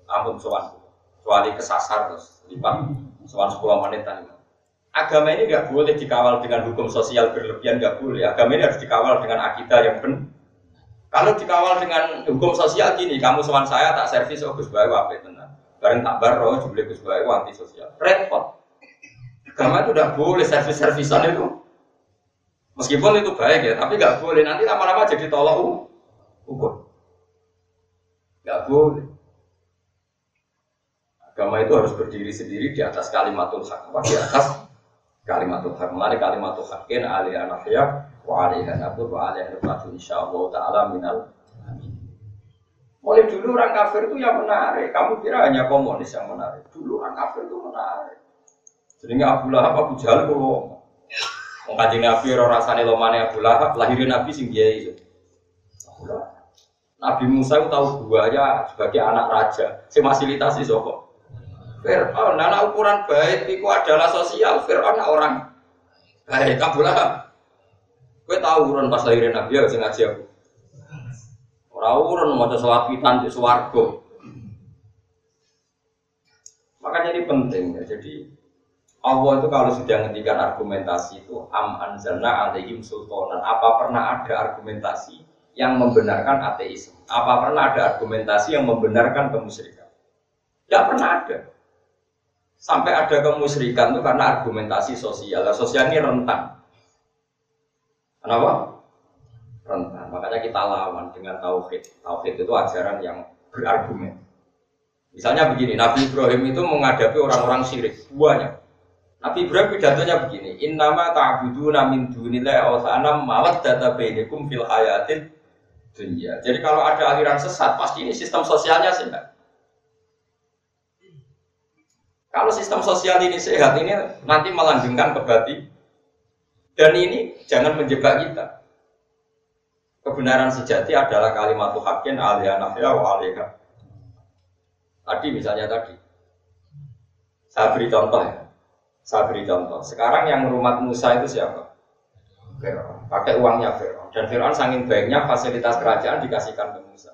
ampun sowan. Kecuali kesasar terus lipat sowan sepuluh menit tadi. Agama ini nggak boleh dikawal dengan hukum sosial berlebihan nggak boleh. Agama ini harus dikawal dengan akidah yang benar kalau dikawal dengan hukum sosial gini kamu sowan saya tak servis oh gus bawa apa tenang Bareng tak baro jumlah Gus Bayu anti sosial. Repot. Agama itu tidak boleh servis-servisan itu. Meskipun itu baik ya, tapi nggak boleh nanti lama-lama jadi tolak ukur. Nggak boleh. Agama itu harus berdiri sendiri di atas kalimatul hak, di atas kalimatul hak. Mari kalimatul hakin alih anahya wa alih anabur wa alih anabur insyaallah taala minal Mulai dulu orang kafir itu yang menarik. Kamu kira hanya komunis yang menarik. Dulu orang kafir itu menarik. Sehingga Abu Lahab, Abu Jahal kalau mengkaji Nabi orang rasanya lomane Abu Lahab, lahirin Nabi sing dia itu. Nabi Musa itu tahu buaya sebagai anak raja. Si fasilitasi sopo. Fir'aun, nah ukuran baik itu adalah sosial. Fir'aun orang baik. Abu Lahab. Gue tahu urun pas lahirin Nabi ya, ngaji aku. Ora mau sholat witan di swarga. Makanya ini penting ya. Jadi Allah itu kalau sudah ngendikan argumentasi itu am anzalna alaihim sultanan. Apa pernah ada argumentasi yang membenarkan ateisme? Apa pernah ada argumentasi yang membenarkan kemusyrikan? Tidak pernah ada. Sampai ada kemusyrikan itu karena argumentasi sosial. Sosial ini rentan Kenapa? Makanya kita lawan dengan tauhid. Tauhid itu ajaran yang berargumen. Misalnya begini, Nabi Ibrahim itu menghadapi orang-orang syirik, buahnya. Nabi Ibrahim pidatonya begini, Innama ta'buduna min dunillahi mawad data bainakum fil hayatin dunia. Jadi kalau ada aliran sesat, pasti ini sistem sosialnya sehat. Kalau sistem sosial ini sehat, ini nanti melanggengkan kebati. Dan ini jangan menjebak kita. Kebenaran sejati adalah kalimat hakin alihanahya wa alihah. Tadi misalnya tadi. Saya beri contoh ya. Saya beri contoh. Sekarang yang rumah Musa itu siapa? Fir'aun. Pakai uangnya Fir'aun. Dan Fir'aun saking baiknya fasilitas kerajaan dikasihkan ke Musa.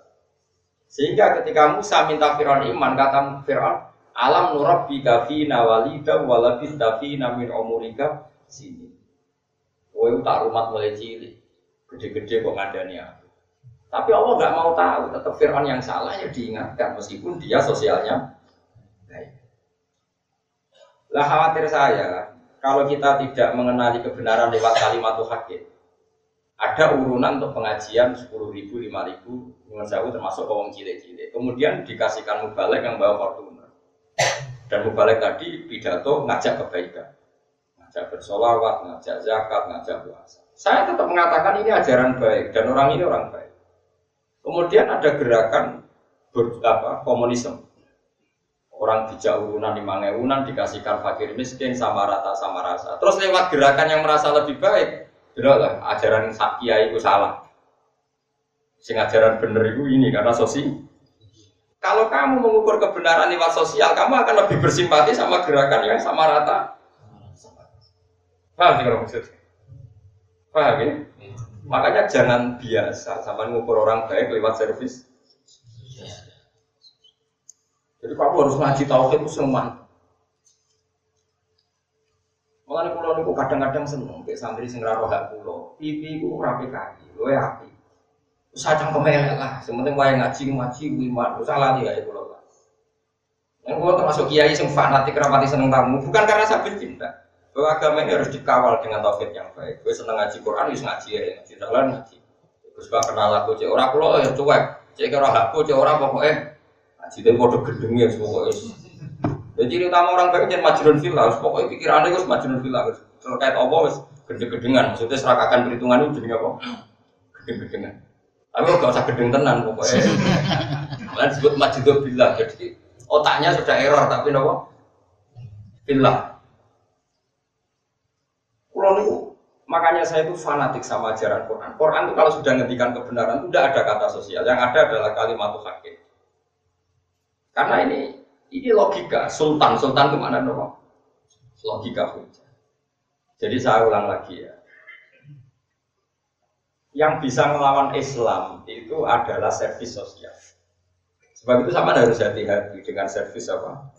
Sehingga ketika Musa minta Fir'aun iman, kata Fir'aun, Alam nurabbi kafina walida walabis tafina min umurika sini. Kowe tak rumah mulai cilik. Gede-gede kok ngadani aku. Tapi Allah nggak mau tahu, tetap Fir'aun yang salah ya diingatkan meskipun dia sosialnya baik. Lah khawatir saya kalau kita tidak mengenali kebenaran lewat kalimat hakim. Ada urunan untuk pengajian 10 ribu, 5 ribu, dengan saya termasuk orang cilik-cilik. Kemudian dikasihkan mubalek yang bawa Fortuner. Dan mubalek tadi pidato ngajak kebaikan. Ngajak bersolawat, ngajak zakat, ngajak puasa. Saya tetap mengatakan ini ajaran baik dan orang ini orang baik. Kemudian ada gerakan ber, apa, komunisme. Orang bijak urunan lima ngewunan dikasihkan fakir miskin sama rata sama rasa. Terus lewat gerakan yang merasa lebih baik, lah ajaran sakia itu salah. Sing ajaran bener itu ini karena sosial. Kalau kamu mengukur kebenaran lewat sosial, kamu akan lebih bersimpati sama gerakan yang sama rata. Paham sih kalau maksud? Paham ya? Makanya jangan biasa sama mengukur orang baik lewat servis. Jadi kamu harus ngaji tauhid itu semua. Mengenai pulau niku kadang-kadang seneng, kayak santri sing raro hak pulau. Pipi ku rapi kaki, lo ya api. Sajang kemelek lah, sementing wae ngaji ngaji lima, salah dia ya pulau lah. Yang pulau termasuk kiai sing fanatik rapati seneng tamu, bukan karena saya benci, bahwa agama ini harus dikawal dengan tauhid yang baik. Gue seneng ngaji Quran, harus ngaji ya, ngaji dalan ngaji. Terus gak kenal aku cek orang pulau ya cuek, cek kira aku cek orang pokoknya ngaji dari bodoh gedengnya pokoknya. Jadi ciri utama orang baik jadi majnun villa, harus pokoknya pikirannya harus majnun villa, terkait apa harus gede-gedengan. Maksudnya serakakan perhitungan itu jadi apa? Gede-gedengan. Tapi gak usah gedeng tenan pokoknya. Malah disebut majnun villa, jadi otaknya sudah error tapi nopo villa. Kulon itu makanya saya itu fanatik sama ajaran Quran. Quran itu kalau sudah ngendikan kebenaran itu tidak ada kata sosial, yang ada adalah kalimat hakim. Karena ini ini logika sultan, sultan ke mana dong? Logika hujah. Jadi saya ulang lagi ya. Yang bisa melawan Islam itu adalah servis sosial. Sebab itu sama harus hati-hati dengan servis apa?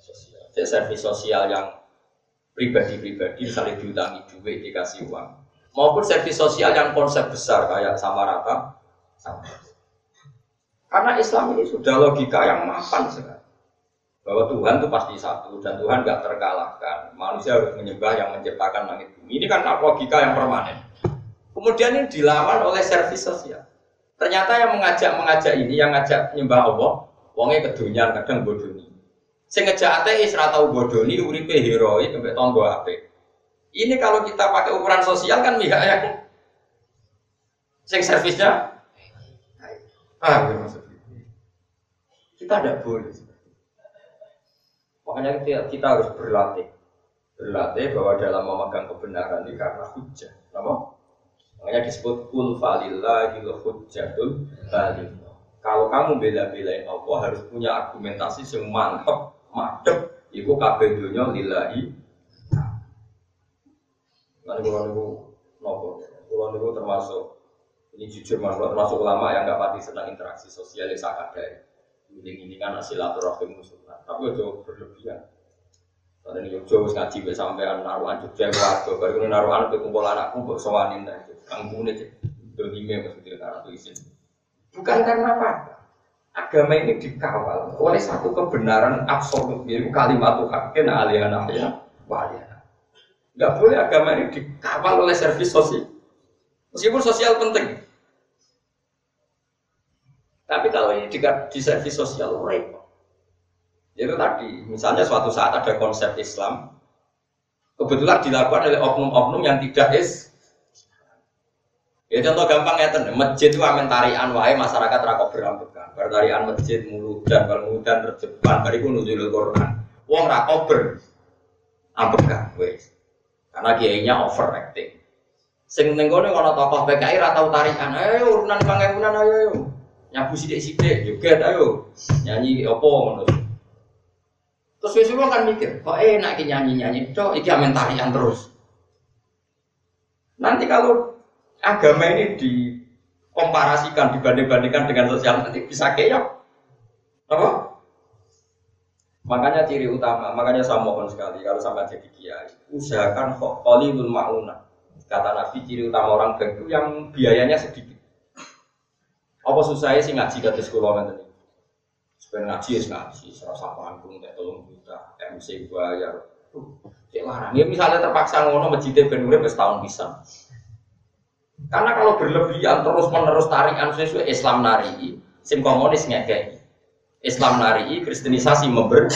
Sosial. Jadi servis sosial yang pribadi-pribadi saling diutangi duit dikasih uang. Maupun servis sosial yang konsep besar kayak sama rata sama. Karena Islam ini sudah logika yang mapan sekali. Bahwa Tuhan itu pasti satu dan Tuhan gak terkalahkan. Manusia harus menyembah yang menciptakan langit bumi. Ini kan logika yang permanen. Kemudian ini dilawan oleh servis sosial. Ternyata yang mengajak mengajak ini yang ngajak menyembah Allah wongnya kedunian kadang bodoh Sing ngejak ateis ra tau bodoni uripe heroik sampai tonggo apik. Ini kalau kita pakai ukuran sosial kan mihak ya. Sing servisnya Ah, ya maksudnya. Kita tidak boleh. Makanya kita, kita harus berlatih. Berlatih bahwa dalam memegang kebenaran ini karena hujah. Nama? Makanya disebut kul falillahil hujjatul baligh. Kalau kamu bela-belain Allah harus punya argumentasi yang mantap madep iku kabeh donya lillahi. Lalu kalau niku nopo, kalau niku termasuk ini jujur mas, termasuk ulama yang nggak pati senang interaksi sosial yang sangat ada. Ini ini kan silaturahim musuhnya, tapi itu berlebihan. Tadi ini Jogja harus ngaji be sampean naruhan Jogja warga, baru ini naruhan be kumpul anakku buat sowanin dah, kampung ini dolime maksudnya karena izin. Bukan karena apa, agama ini dikawal oleh satu kebenaran absolut yaitu kalimat hakin aliyana ya waliyana nggak boleh agama ini dikawal oleh servis sosial Meskipun sosial penting. Tapi kalau ini di, di servis sosial repot. Itu tadi, misalnya suatu saat ada konsep Islam, kebetulan dilakukan oleh oknum-oknum yang tidak is. Ya contoh gampang ya masjid itu amin tarian masyarakat rakop berambekan. Bertarian masjid dan kalau dan terjebak, bariku nunjuk Quran. Wong rakop berambekan, wes. Karena kiainya overacting. Sing ning kono ana tokoh PKI ra tau tarikan. Ayo urunan pangemunan ayo. Nyabu sithik-sithik juga ayo. Nyanyi opo ngono. Terus wis kan mikir, kok enak ki nyanyi-nyanyi tok iki amen tarian terus. Nanti kalau agama ini dikomparasikan, dibanding-bandingkan dengan sosial nanti bisa keok. Apa? Makanya ciri utama, makanya saya mohon sekali kalau sampai jadi kiai, usahakan qalilul mauna. Kata Nabi ciri utama orang baik itu yang biayanya sedikit. Apa susahnya sih ngaji kata sekolah nanti? Sebenarnya ngaji ya ngaji, serasa panggung, kayak tolong juta, MC bayar. Cek larang. Ya misalnya terpaksa ngono masjidnya ben urip setahun bisa. Karena kalau berlebihan terus menerus tarikan sesuai Islam nari, sim komunis ngekei. Islam nari, kristenisasi memberi.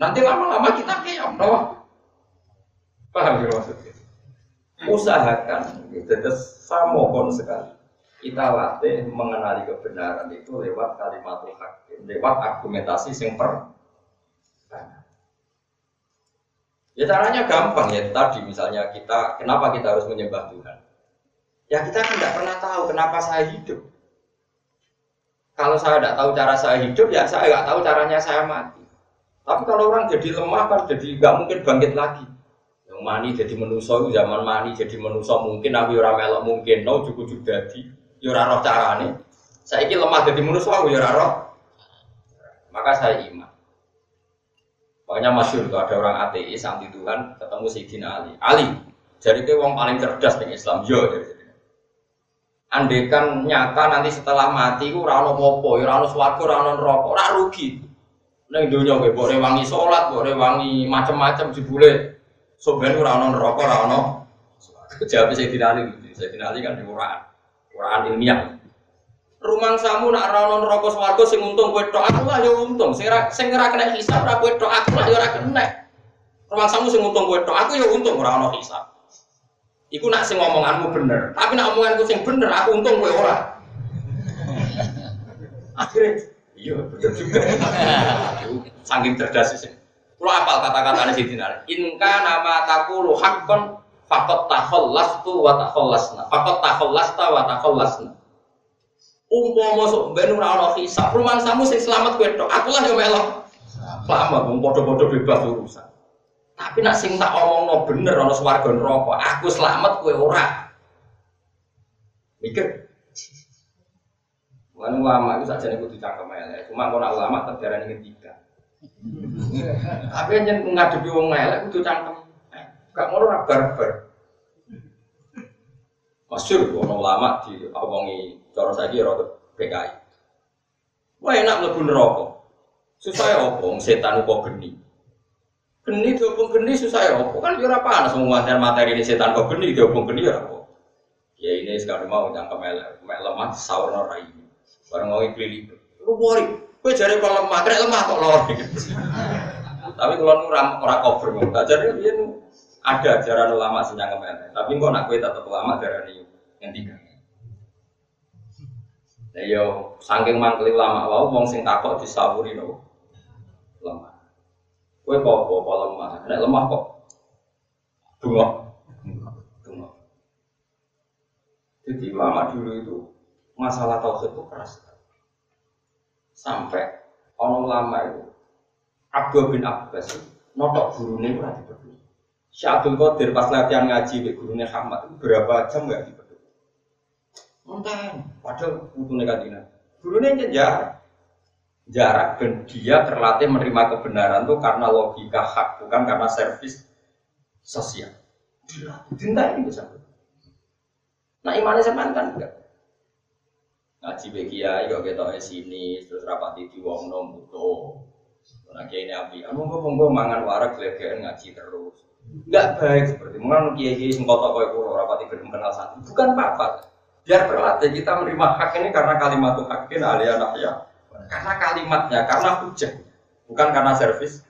Nanti lama-lama kita kayak no? Paham ya maksudnya? usahakan gitu. saya mohon sekali kita latih mengenali kebenaran itu lewat kalimat hakim lewat argumentasi yang per ya caranya gampang ya tadi misalnya kita kenapa kita harus menyembah Tuhan ya kita kan tidak pernah tahu kenapa saya hidup. Kalau saya tidak tahu cara saya hidup ya saya nggak tahu caranya saya mati. Tapi kalau orang jadi lemah kan jadi nggak mungkin bangkit lagi. Mani jadi menuso zaman mani jadi menuso mungkin aku ora melok mungkin. No cukup jadi yo ora roh carane. Saiki lemah jadi menuso aku ora roh. Maka saya iman. Makanya masyur itu ada orang ateis anti Tuhan ketemu Sayyidina Ali. Ali jadi dia wong paling cerdas di Islam. Yo jadi Andekan nyata nanti setelah mati ku rano popo, rano swargo, rano rokok, ora rugi. Neng dunia gue boleh wangi sholat, boleh wangi macam-macam jebule Soben ora ono neraka ora ono. Jawab Sayyidina Ali, Sayyidina Ali kan di Quran. Quran ilmiah. Rumang samu nak ora ono neraka swarga sing untung kowe tok, aku lah yo untung. Sing ora sing ora kena hisab ora kowe tok, aku lah yo ora kena. Rumang samu sing untung kowe tok, aku yo untung ora ono hisab. Iku nak sing ngomonganmu bener, tapi nak omonganku sing bener, aku untung kowe ora. Akhirnya, iya bener juga. [laughs] Saking cerdas sih. Kalau apal kata-kata di sini Inka nama takulu hakon fakot takhollastu wa takhollasna. Fakot takhallasta wa takhollasna. Umpama sok ben ora ana hisab, rumah samu sing selamat kowe tok. Aku lah yo melok. Selamat, wong padha-padha bebas urusan. Tapi nak sing tak omongno bener ana swarga neraka, aku selamat kowe ora. Mikir. Wan ulama itu saja kudu cangkem elek. Cuma kalau ulama terjarani ketiga. [laughs] Tapi yang ngadepi wong elek kudu cangkem. Gak mau ora barbar. Masyur ono ulama di omongi cara saiki rada PKI. Wah enak mlebu neraka. Susah ya opo setan upo geni. Geni diopong geni susah ya opo kan yo ora panas materi materi ini setan kok geni diopong geni ya opo. Ya ini sekarang mau cangkem elek, mek lemah saurna rai. Bareng mau ikli Lu wori, Kue jari kalau lemah, kena lemah kok lor. Tapi kalau orang orang cover nggak jadi dia ada ajaran ulama sih yang ke mana. Tapi kok nak kue tetap ulama darah yang tiga. Nah yo saking mangkeli ulama wow, wong sing takok disawuri no lemah. Kue kok kok lemah, kena lemah kok. Bengok, bengok. Jadi ulama dulu itu masalah tauhid itu keras sampai ono lama itu Abdul bin Abbas notok gurunya itu nanti. Syekh Abdul Qadir pas latihan ngaji di gurunya Hamad itu berapa jam nggak dipeduli. Entah, padahal butuhnya kajian. Gurunya jarak, jarak dan dia terlatih menerima kebenaran itu karena logika hak bukan karena servis sosial. Dinta ini bisa. Nah imannya sama kan enggak ngaji bagi ya kok kita sini terus rapati di wong nom butuh nah ini api anu monggo monggo mangan warak gelegean ngaji terus Enggak baik seperti mungkin kiai kiai sing kotok koyo kulo rapati gelem kenal santri. Bukan apa-apa. Biar berlatih kita menerima hak ini karena kalimat hakin alia ya. Karena kalimatnya, karena hujah. Bukan karena servis.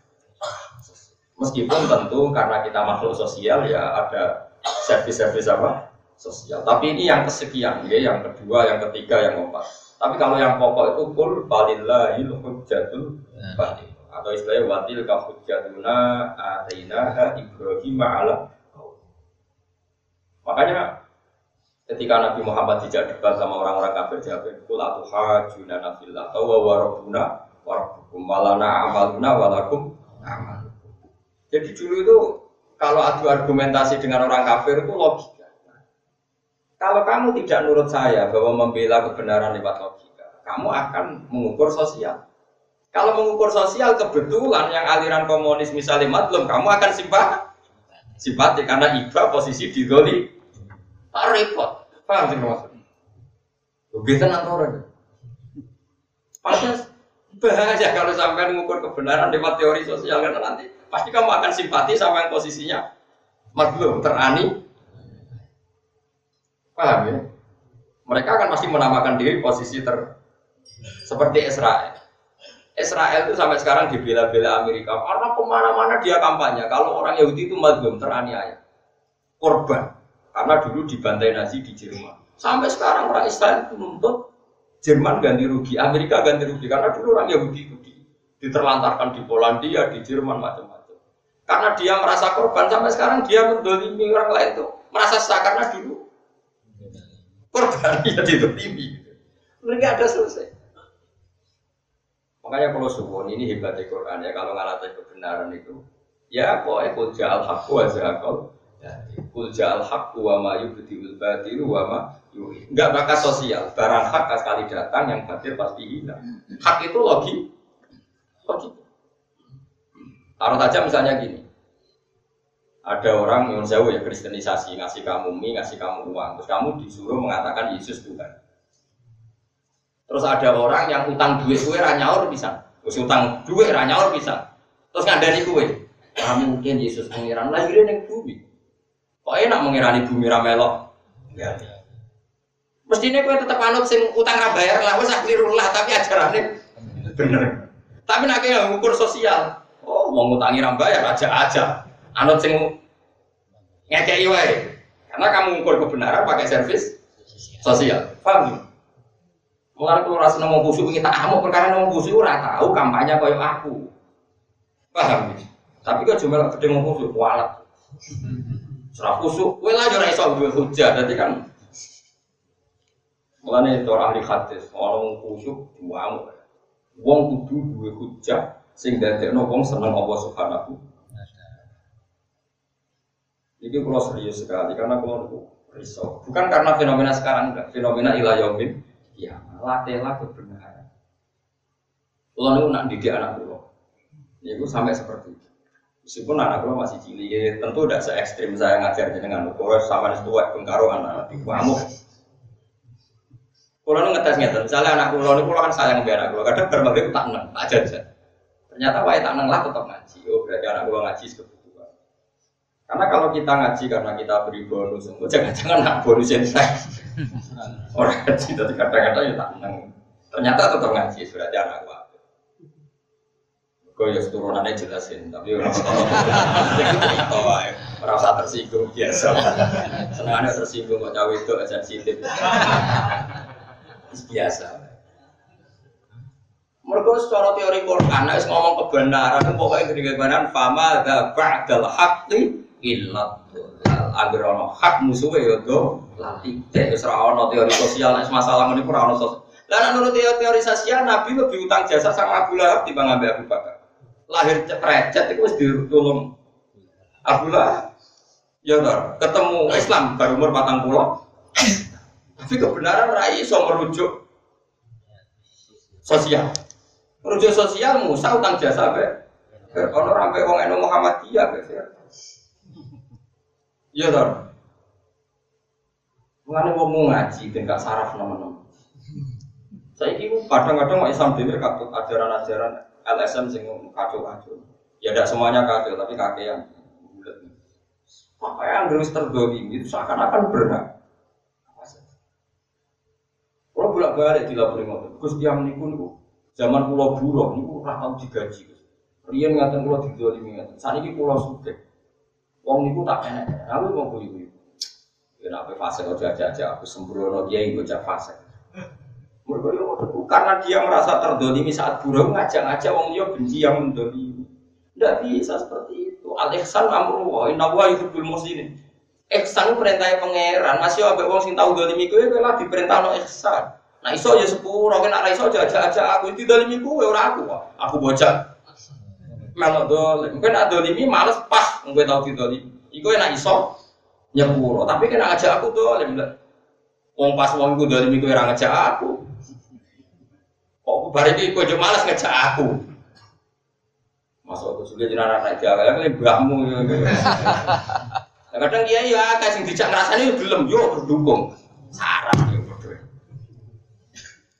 Meskipun tentu karena kita makhluk sosial ya ada servis-servis apa? Sosial. Tapi ini yang kesekian, ya, yang kedua, yang ketiga, yang keempat. Tapi kalau yang pokok itu kul balillahil hujjatul batin atau istilahnya watil ka hujjatuna atainaha Ibrahim ala Makanya ketika Nabi Muhammad tidak debat sama orang-orang kafir jawab kul atuhajuna nafillah atau wa warabuna warabukum walana amaluna walakum amal. Jadi dulu itu kalau adu argumentasi dengan orang kafir itu logika. Kalau kamu tidak nurut saya bahwa membela kebenaran lewat logika, kamu akan mengukur sosial. Kalau mengukur sosial kebetulan yang aliran komunis misalnya matlum, kamu akan simpati. Simpati karena iba posisi di doli. Tak repot. Paham sih maksudnya? Lebih tenang orang. Pasti bahaya kalau sampai mengukur kebenaran lewat teori sosial karena nanti pasti kamu akan simpati sama yang posisinya maklum terani. Paham ya? Mereka akan masih menamakan diri posisi ter seperti Israel. Israel itu sampai sekarang dibela-bela Amerika karena ke mana-mana dia kampanye. Kalau orang Yahudi itu madlum teraniaya, korban karena dulu dibantai Nazi di Jerman. Sampai sekarang orang Israel itu menuntut Jerman ganti rugi, Amerika ganti rugi karena dulu orang Yahudi itu diterlantarkan di Polandia, di Jerman macam-macam. Karena dia merasa korban sampai sekarang dia mendolimi orang lain itu merasa sah karena dulu korban [laughs] ya didolimi. Mereka ada selesai. Makanya kalau suwon ini hebatnya Quran ya kalau ngalatai kebenaran itu ya kok ekul ja'al haqqu wa zaqal kul ja'al haqqu wa ma yubdiul batilu wa ma enggak bakal sosial. Barang hak sekali datang yang batil pasti hilang. Hak itu logi logi taruh saja misalnya gini. Ada orang yang jauh ya kristenisasi ngasih kamu mie ngasih kamu uang. Terus kamu disuruh mengatakan Yesus Tuhan. Terus ada orang yang utang duit kue ranyaur bisa. Terus utang duit ranyaur bisa. Terus ngandani kue. Kamu mungkin Yesus pengiran lahirin yang bumi. Kok enak mengirani bumi ramelok? Ya. Mestinya kue tetap anut sing utang rabayar lah, wes lah tapi ajarannya bener. Tapi nak yang ngukur sosial. Oh, mau ngutangi rambayar aja aja. Anut sing ngekei wae. Karena kamu ngukur kebenaran pakai servis sosial. Paham? Mulai kalau rasa nemu busuk kita amuk perkara nemu busuk ora tahu kampanye koyo aku. Paham ya? Tapi kok cuma gede ngomong busuk walat. Serah busuk, kowe lah ora iso duwe hujah dadi kan. Mulane cara ahli hadis, orang busuk diwamu. Wong kudu duwe hujah sing dadekno wong seneng Allah Subhanahu Ini kalau serius sekali karena kalau risau. Bukan karena fenomena sekarang enggak, fenomena ilayomin ya latihlah kebenaran. Kalau nak didik anak ya gue sampai seperti itu. Meskipun anak kulo masih cilik, ya, tentu tidak se ekstrim saya ngajar dengan kulo sama nih tua pengkaro anak di kamu. Nih ngetes ngetes, misalnya anak nih kulo kan sayang biar anak kulo, kadang berbagai tak neng, tak aja Ternyata wae tak neng lah tetap ngaji. Oh berarti anak kulo ngaji kebutuhan. Karena kalau kita ngaji karena kita beri bonus, jangan-jangan nak bonus yang saya. [laughs] Orang ngaji tapi kadang-kadang ya tak menang. Ternyata tetap ngaji sudah anak gua. Kau ya turunannya jelasin, tapi orang merasa tersinggung biasa. Senangnya tersinggung kok cawe itu sensitif. Biasa. Mereka secara teori Quran, harus ngomong kebenaran, pokoknya kebenaran, fama da ba'dal haqqi illa agar ono hak musuhe ya do lati cek wis ono teori sosial masalah ngene ora ono sosial lah menurut teori sosial Nabi lebih utang jasa sama Abu Lahab ambek Abu Bakar lahir ceprecet itu wis ditulung Abu Lahab ya toh ketemu Islam baru umur patang pulau tapi kebenaran rai iso merujuk sosial. Merujuk sosial Musa utang jasa be ono rampe wong eno Muhammadiyah be Iya toh. Mengenai mau ngaji dan saraf nama-nama. Saya ini kadang-kadang Islam dhewe katut ajaran-ajaran LSM sing kacau-kacau. Ya tidak semuanya kacau, tapi kakean. Apa yang harus terdolimi itu seakan-akan berat. Kalau bolak balik di lapor ngotot, Gus tiang niku niku zaman pulau buruh niku ora tau digaji. Rian ngatain pulau didolimi ngaten. Saat ini pulau suke. Wong niku tak enak. Aku mau kuyu. Ya nape fase kau aja-aja aku sembrono dia yang bocah fase. Mereka karena dia merasa terdolimi saat buruh ngajak-ngajak wong dia benci yang mendolimi. Tidak bisa seperti itu. Al ihsan amru inna wa yuhibbul muslimin. Ihsan perintahnya pangeran. Masih ada wong sing tahu dolimi kowe kowe lagi perintah no ihsan. Nah iso ya sepuro, kan ora iso aja-aja aku itu dolimi kowe ora aku. Aku bocah. Melok dolim. Mungkin ada dolimi males pas kowe tahu didolimi. Iku enak iso nyepuro. Tapi kena aja aku dolim. Wong pas wong ku dolimi kowe ora ngajak aku. Kok bareng iki kowe males ngajak aku. Masuk aku sudah jenara naik jaga, kan mbahmu. Nah, kadang dia ya kasih dijak ngrasani belum yo berdukung. Sarap yo berdua.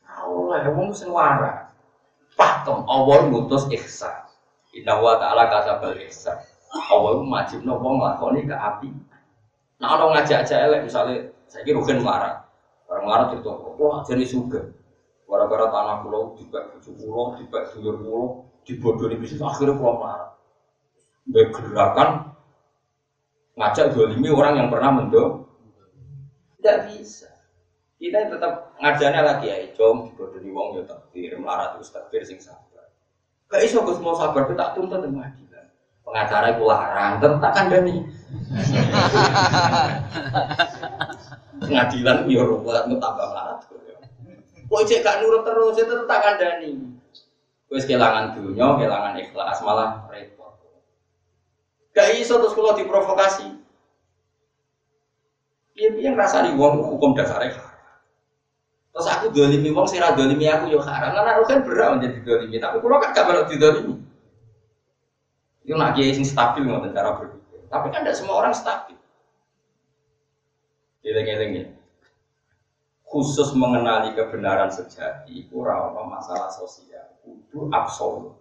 Allah, wong sing waras. Pakem Allah ngutus ihsan. Inna wa ta'ala kasabal ihsan. Allah majibno wong nglakoni ke api. Nah, orang ngajak-ajak elek misalnya saya kira rugen marah. Orang marah cerita, wah jadi suga. Gara-gara tanah pulau, dibak bujuk pulau, dibak dulur pulau, dibodohi bisnis akhirnya pulau marah. Bergerakan ngajak dolimi orang yang pernah mendo tidak bisa. Kita tetap ngajarnya lagi ya com dibodohi wong ya takdir melarat terus takdir sing sabar. Gak iso gus mau sabar kita tak tuntut dengan pengadilan. Pengacara itu larang tetap kan dani? [laughs] Pengadilan ya ruwet tambah melarat kok cek gak nurut terus itu tetap kan dani Wes kehilangan dunia, kehilangan ikhlas, malah repot. Gak iso terus kalau diprovokasi. Iya, iya rasa di wong hukum dasarnya haram. Terus aku dolimi wong, sira dolimi aku yo haram. Karena aku kan berat menjadi dolimi, tapi kalau kan gak di didolimi. Itu nak kiai sing stabil nggak cara berpikir. Tapi kan tidak semua orang stabil. Eleng-eleng ya. Khusus mengenali kebenaran sejati, itu masalah sosial kudu absolut.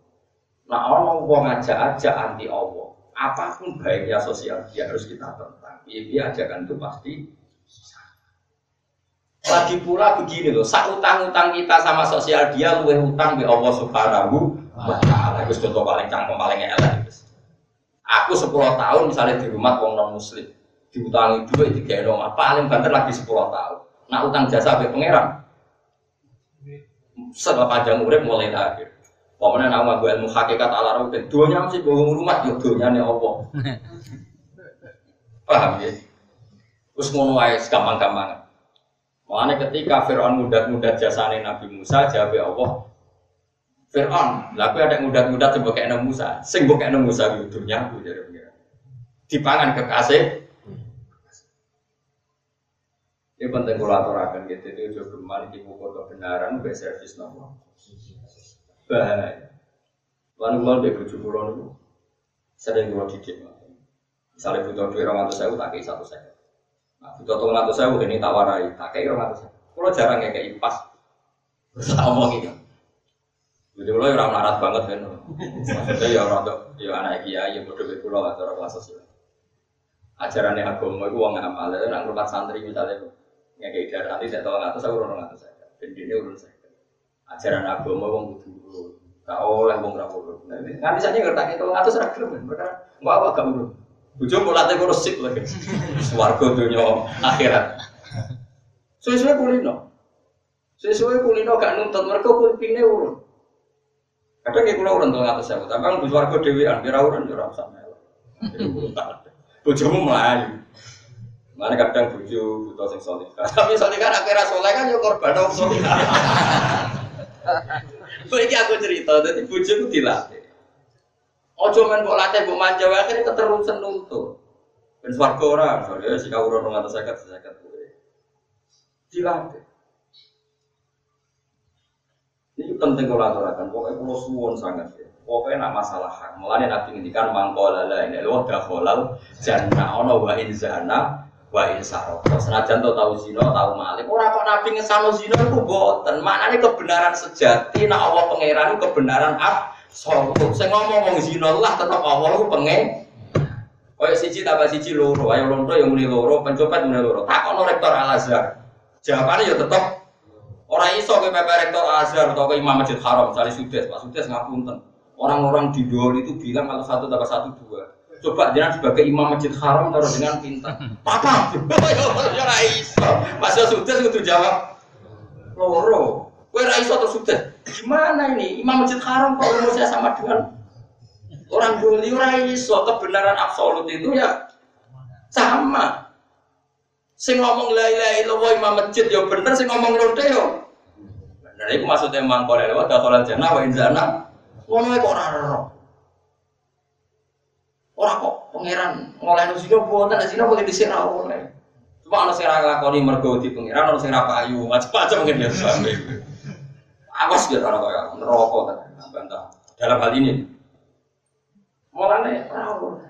Nah orang mau ngajak aja anti Allah, apa pun baiknya sosial dia harus kita tentang. Iya dia ajakan itu pasti lagi pula begini loh, saat utang-utang kita sama sosial dia luwe utang di Allah Subhanahu wa taala. Itu contoh paling cangkem paling elek. Aku 10 tahun misalnya di rumah wong non muslim, diutangi duit rumah paling banter lagi 10 tahun. Nah utang jasa be pangeran, setelah panjang urip mulai akhir. Pokoknya nama gue ilmu hakikat ala dan duanya mesti bohong rumah yo duanya nih [laughs] opo. Paham ya? Terus ngono wae gampang-gampang. Makanya ketika Fir'aun mudat-mudat jasane Nabi Musa, jawab Allah, Fir'aun, lalu ada mudat-mudat kayak Nabi Musa, sing kayak Nabi Musa dunia aku jadi Dipangan kekasih, ini penting kalau aturakan gitu, itu juga ke mana di buku kebenaran, be servis nomor. Bahaya. Lalu kalau dia bujuk pulau itu, sering dua didik. Misalnya butuh duit orang atau saya, tak satu saya. Nah, butuh tolong atau saya, ini tak kayak orang atau saya. Kalau jarang ya kayak pas, sama gitu. Jadi lo orang larat banget kan, maksudnya ya orang tuh, ya anak kiai, ya bodoh pulau atau orang kelas sosial. Ajarannya agama itu uang amal, itu nak rumah santri misalnya, Ya kayak nanti saya nggak tahu saya urun tahu saya. Dan ini urun saya. Ajaran agama wong kudu Gak oleh wong ra urun. Nanti saja ngerti itu nggak tahu seragam kan. Mereka nggak apa gak urun. Bujo mau latih kurus sip lagi. [laughs] Swargo dunia akhirat. Sesuai kulino. Sesuai kulino gak nuntut mereka kulpine urun. Kadang ya kulo urun nggak tahu saya. Tapi kan bus warga dewi an, kira urun jurah sama. Bujomu melayu. Mana kadang buju butuh sing soleh. [laughs] Tapi soleh kan akhirnya soleh kan yo korban dong soleh. Ini aku cerita, jadi buju itu dilatih. Ojo main kok latih bu manja, akhirnya keterusan nuntut. Ben swarga ora, soalnya si kau urun ngatas sekat sekat Dilatih. Ini penting kalau aturakan. Pokoknya kalau suwon sangat ya. Pokoknya nak masalah hak. Mulanya nabi ngendikan mangkola lah ini loh dah kolal jannah ono wa inzana wa insaro. Senajan to tahu zina, tahu malik. Ora kok nabi ngesano zina iku boten. Maknane kebenaran sejati nek Allah pangeran kebenaran ab absolut. Saya ngomong wong zina lah tetep Allah ku pengen. Kaya siji tambah siji loro, ayo lonto yang muni loro, pencopet muni loro. Takono rektor Al Azhar. Jawabannya ya tetep orang iso ke PP rektor Al Azhar atau ke Imam Masjid Haram, misalnya Sudes, Pak Sudes ngapunten. Orang-orang di Dol itu bilang kalau satu tambah satu dua. Coba jangan sebagai imam masjid haram taruh dengan pintar. Papa, [laughs] ya ora iso. Mas Sudes kudu jawab loro. Kowe ra iso terus sudah. Gimana ini? Imam masjid haram kok saya sama dengan orang doli ora iso kebenaran absolut itu ya sama. Sing ngomong la ilaha illallah imam masjid ya bener, sing ngomong lonte yo. Bener iku maksudnya mangkole lewat dakhalal jannah wa inzana. Ngono kok ora ora. Ora kok pangeran ngoleh zina buatan zina boleh disir oleh. Cuma ana sing ora nglakoni mergo di pangeran, ana sing ora payu, macam-macam mungkin ya sampe. Awas ya ora kaya neraka ta bantah. Dalam hal ini. Mulane ora oleh.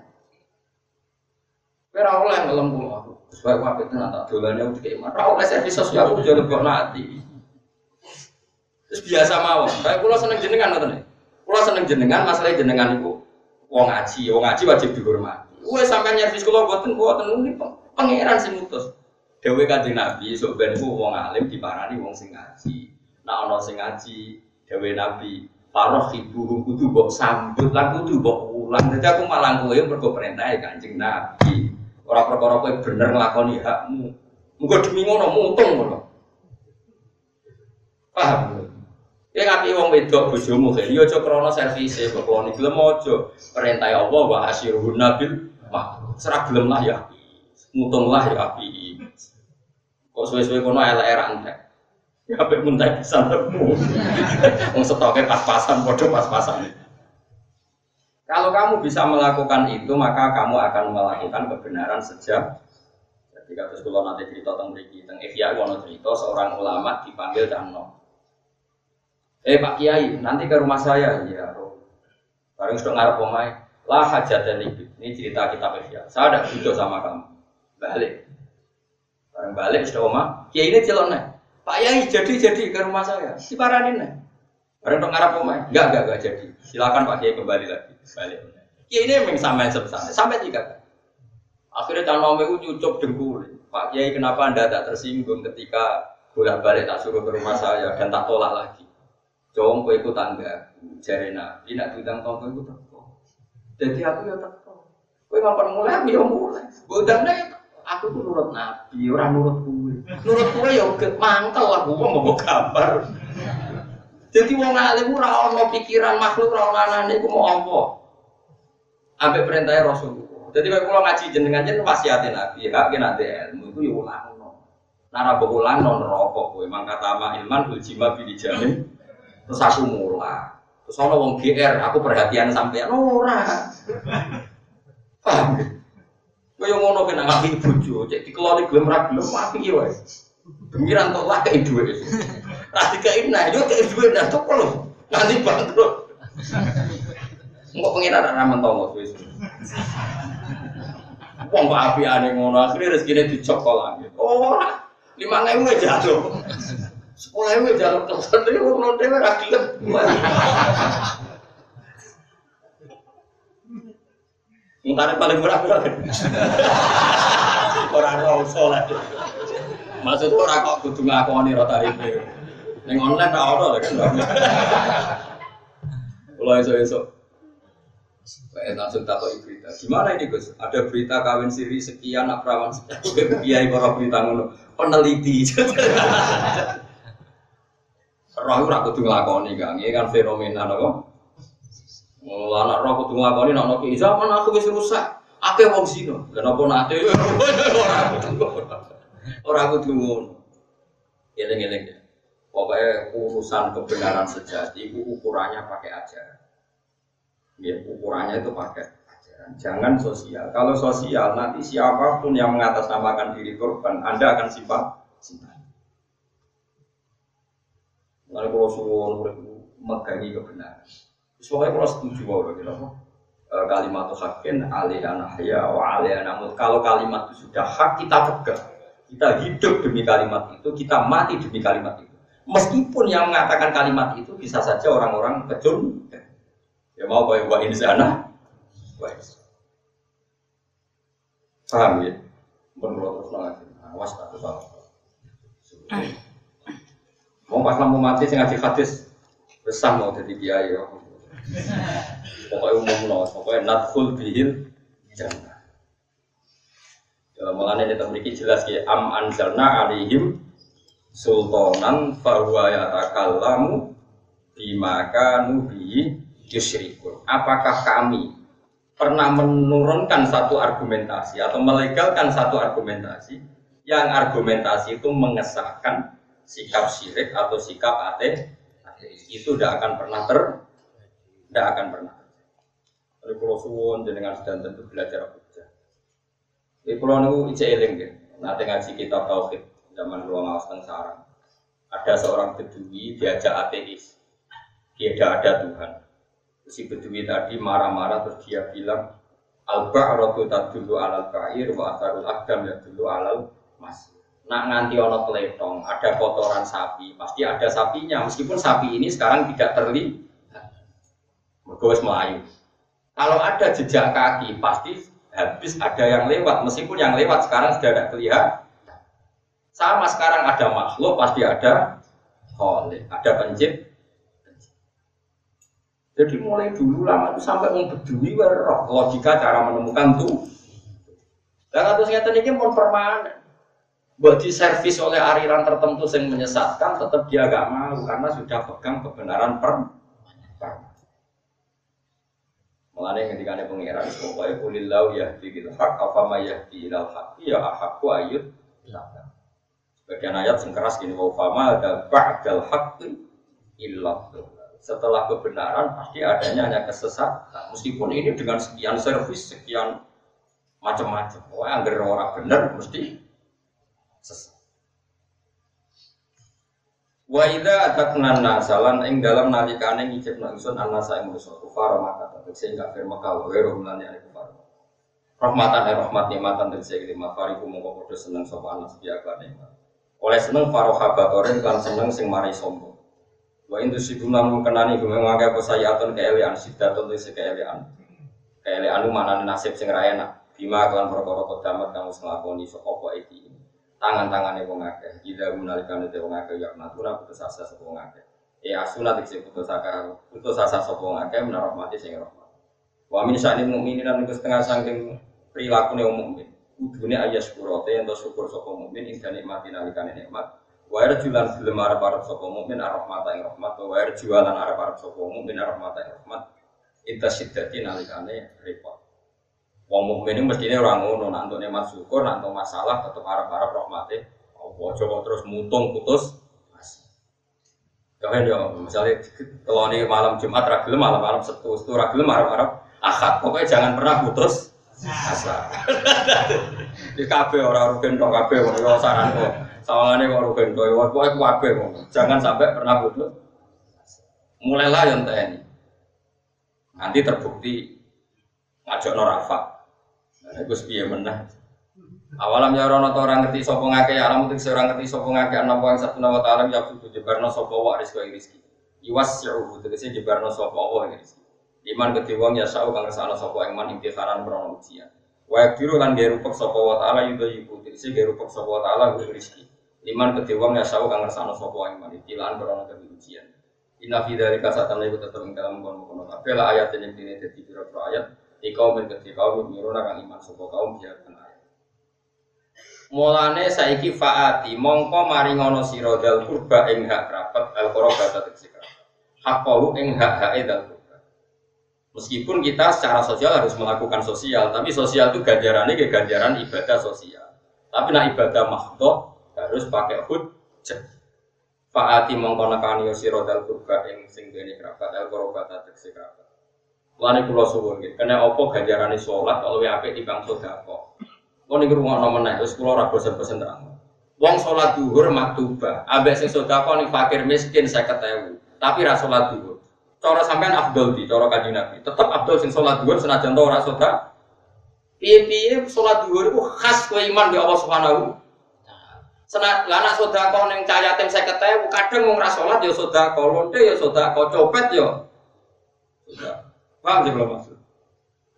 Ora oleh ngelem kula. Sebab wae tenan tak dolane udah kayak ora oleh servis sosial aku jadi lebok. Terus biasa mawon. Kayak kula seneng jenengan ngoten Kula seneng jenengan, masalah jenengan iku wong ngaji, wong ngaji wajib dihormati. Wes sampai nyervis kula boten boten ini pangeran sing mutus. Dewe kanjeng Nabi sok ben ku wong alim diparani wong sing ngaji. Nah ana sing ngaji, dewe Nabi Paroh ibu kudu mbok sambut lan kudu mbok ulang. Dadi aku malah kowe mergo perintah Kanjeng Nabi. Ora perkara kowe bener nglakoni hakmu. Muga demi ngono mutung ngono. Paham? Ya ngapi wong wedok bojomu kan, yo aja krana servise kok keloni gelem aja. Perintah Allah wa asyirun nabil mak. Serah gelem lah ya. Mutung lah ya api. Kok suwe-suwe kono elek era entek. Ya apik muntai pisan temu. [laughs] Wong stoknya pas-pasan padha pas-pasan. Kalau kamu bisa melakukan itu, maka kamu akan melakukan kebenaran sejak jadi kata sekolah nanti cerita tentang mriki tentang Ihya wono cerita seorang ulama dipanggil Cano. Eh Pak Kiai, nanti ke rumah saya. Ya, Bareng sudah ngarep omai. Lah hajat dan Ini cerita kita ya. Saya ada butuh sama kamu. Balik. Bareng balik sudah oma. Kiai ini celon nih. Pak Kiai jadi jadi ke rumah saya. Si paranin nih. Bareng sudah ngarep omai. Enggak, enggak, enggak jadi. Silakan Pak Kiai kembali lagi. Balik. Kiai ini memang sampai sebesar. Sampai tiga Akhirnya tanah itu nyucuk dengkul. Pak Kiai kenapa anda tak tersinggung ketika bolak balik tak suruh ke rumah saya dan tak tolak lagi? Jom kowe iku tangga jare Nabi nak diundang tangga iku teko. Jadi aku ya teko. Kowe ngapain mulai aku ya mulai. Bodang ya aku tuh nurut Nabi, orang nurut kowe. Nurut kowe ya mantel lah gua mau gambar. Jadi wong alim ora ono pikiran makhluk ora ono anane iku mau apa. Ambek perintahnya Rasulullah. Jadi kalau kula ngaji jenengan jen wasiate Nabi, hak kena ilmu itu ya ulang. Nara ulang non rokok kowe mangkata ma ilman bil jima bi dijamin Terus aku mulai. Terus ono wong GR, aku perhatian sampean ora. Paham? Kaya ngono kena ngapi bojo, cek dikeloni gelem ra gelem api wae. Demiran tok lah kei dhuwit. Ra dikei nah, yo kei dhuwit nah tok lho. Nanti bangkrut. Engko pengen ada ramen tomo wis. Wong kok apiane ngono, akhire rezekine dicokol lagi. Oh, 5000 jatuh. Sekolah itu jalur telepon itu belum dewe rakyat. Mungkin paling murah berapa? Orang tahu sholat. Maksud orang kok kudu ngakoni rota tarife. Ning online tak ono kan. Kalau esok-esok Kayak langsung takut berita. Gimana ini Gus? Ada berita kawin siri sekian, nak perawan sekian, kiai para berita ngono. Peneliti. Roh ora kudu nglakoni Kang, iki kan fenomena napa? Anak roh kudu nglakoni nek ana zaman aku wis rusak. Akeh wong zina. Lah napa nate ora kudu. Ora kudu ngono. Eling-eling ya. Pokoknya urusan kebenaran sejati itu ukurannya pakai ajaran. Ya, ukurannya itu pakai ajaran. Jangan sosial. Kalau sosial nanti siapa pun yang mengatasnamakan diri korban, Anda akan simpan. Lalu kalau suwon megangi kebenaran. Soalnya kalau setuju bahwa gitu apa? Kalimat hakin alih anahya wa alih anamut. Kalau kalimat itu sudah hak kita pegang. Kita hidup demi kalimat itu, kita mati demi kalimat itu. Meskipun yang mengatakan kalimat itu bisa saja orang-orang kecil. Ya mau kayak wa insana. Paham ya? Menurut terus. Awas tak salah. Mau pas lampu mati sing ngaji hadis besar mau jadi kiai ya. Pokoknya umum loh, pokoknya nadful bihil jannah. Ya, mulanya kita memiliki jelas ya am anzalna alihim sultanan fahuwa yatakallamu bimaka nubi yusyrikun. Apakah kami pernah menurunkan satu argumentasi atau melegalkan satu argumentasi yang argumentasi itu mengesahkan sikap syirik atau sikap ateis itu tidak akan pernah ter tidak akan pernah Tapi kalau suwon dengan sedang tentu belajar hujah. Di pulau nu ije eling ya. Nanti ngaji kitab tauhid zaman ruang awas sarang. Ada seorang bedui diajak ateis. Dia tidak ada Tuhan si Bedui tadi marah-marah terus dia bilang al ba'ratu tadullu alal ba'ir wa atharul agam ya dulu alal mas nak nganti ono teletong ada kotoran sapi pasti ada sapinya. Meskipun sapi ini sekarang tidak terlihat. Mergo melayu kalau ada jejak kaki pasti habis ada yang lewat. Meskipun yang lewat sekarang sudah tidak terlihat sama sekarang ada makhluk pasti ada oleh ada pencipta. Jadi mulai dulu lama itu sampai mau berdui roh logika cara menemukan tuh. Dan atau saya ini mau permanen. Buat servis oleh aliran tertentu yang menyesatkan, tetap dia agak mau karena sudah pegang kebenaran per. Mulanya ketika ada pengiran, pokoknya kulilau ya di hak, apa ma ya di ilal hak, ya ahakku ayut. Sebagian ayat yang keras gini, wa fama ada ba'dal hak illah setelah kebenaran pasti adanya hanya kesesatan. Meskipun ini dengan sekian servis, sekian macam-macam. Oh, yang orang benar mesti Wa idza atakna nasalan ing dalam nalikane ngicip ingsun anasa ing manusa kufar maka tegese gak firma ka wa wero mulane ane kufar. Rahmatan ya rahmat nikmatan tegese lima fariku mongko padha seneng sapa anas nikmat. Oleh seneng farohabatoren kan seneng sing mari sombong. Wa intu siduna kenani gume ngake apa saya atun keelian sidatun tisi keelian. Keelian mana nasib sing ra enak. Bima kelan perkara kodamat kamu nglakoni sapa iki. Tangan-tangane wong akeh. Ida gunalikane te wong akeh ya natura putus asa sapa wong. E asuna diksi putus asa putus asa sapa wong akeh menarahmati sing rahmat. Wa min sa'ni mukminin lan setengah saking prilakune wong mukmin. Kudune ayas kurote ento syukur sapa mukmin ing nikmati nalikane nikmat Wair jualan arab arab sopo mukmin arab mata yang rahmat. Wair jualan arab sopo mukmin arab mata yang rahmat. Inta siddati nalikane repot. Wong mukmin ini mestinya orang ngono, nak untuk nikmat syukur, nak untuk masalah tetap arab arab rahmate. Oh, coba terus mutung putus. Kalian ya, misalnya kalau ini malam Jumat ragil malam malam setu, setu ragil malam malam akad. Pokoknya jangan pernah putus asa. Di kafe orang orang gendong kafe orang saran kok. Sawangane kok rugen kowe wae kuwabe Jangan sampai pernah putus. Mulailah yang tni. Nanti terbukti ngajak norafa. Nah, itu sepiye menah. Awalam ya rono orang ngerti sapa ngake alam utik orang ngerti sapa ngake ana wa satu nama ta'ala ya kudu jebarno sapa wa rizqi rizki. Iwas ya'u tegese jebarno sapa wa rizki. Iman gede wong ya sa'u kang ngersakno sapa iman imtihanan krono ujian. Wa biru lan ge rupek sapa wa ta'ala yudo yiku tegese ge rupek sapa wa ta'ala rizki. Liman kedhe wong ya sawu kang ngersano sapa iman krana kedhe ujian. Inna fi dzalika satan la tetep ing dalam kono-kono kabeh ayat yang dene dadi pira-pira ayat ikau men kedhe kaum miruna kang iman sapa kaum biar ayat. Mulane saiki faati mongko mari ngono sira dal kurba ing hak kerabat al qurba tegese kerabat. Hakau ing hak-hake dal kurba. Meskipun kita secara sosial harus melakukan sosial, tapi sosial itu ganjarannya ke ganjaran ibadah sosial. Tapi nak ibadah makhluk harus pakai hujjah. Faati mongko nekani sira dal kurba ing sing dene kerabat al tegese kerabat. Lani kula suwun nggih, kena apa ganjarane salat kalau wae apik timbang sedekah. Kok niku rungokno meneh wis kula ora bosen-bosen terang. Wong salat duhur maktuba, ambek sing sedekah ning fakir miskin 50.000, tapi ra salat duhur. Cara sampean afdol di cara kanjeng Nabi. Tetep afdol sing salat duhur senajan ora sedekah. Piye-piye salat duhur iku khas kowe iman di Allah Subhanahu Senat lana neng cahaya tem saya ketemu kadang mau ngerasolat ya sodako lonte ya sodako copet ya. Paham sih maksud?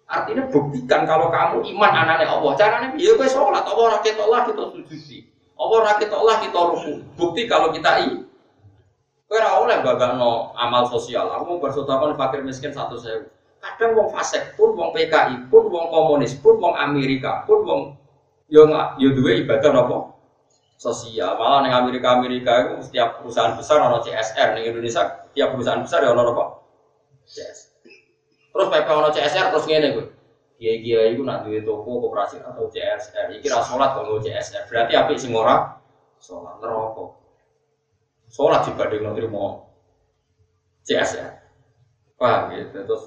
Artinya buktikan kalau kamu iman anaknya Allah. Caranya ya kowe sholat, Allah ora Allah kita sujudi. Allah ora Allah kita ruku. Bukti kalau kita i ora oleh no amal sosial. Aku mau bersedekah fakir miskin satu saya. Kadang wong fasik pun, wong PKI pun, wong komunis pun, wong Amerika pun, wong yo yo duwe ibadah apa? Sosial. Malah ning Amerika Amerika itu setiap perusahaan besar ono CSR, ning Indonesia tiap perusahaan besar ya ono apa? CSR. Terus PP ono CSR terus ngene gue. Kiai-kiai itu nak duwe toko koperasi atau CSR. Iki ra salat kok CSR. Berarti apik sing ora salat neraka. Salat dibanding nanti mau CSR. Paham gitu. Terus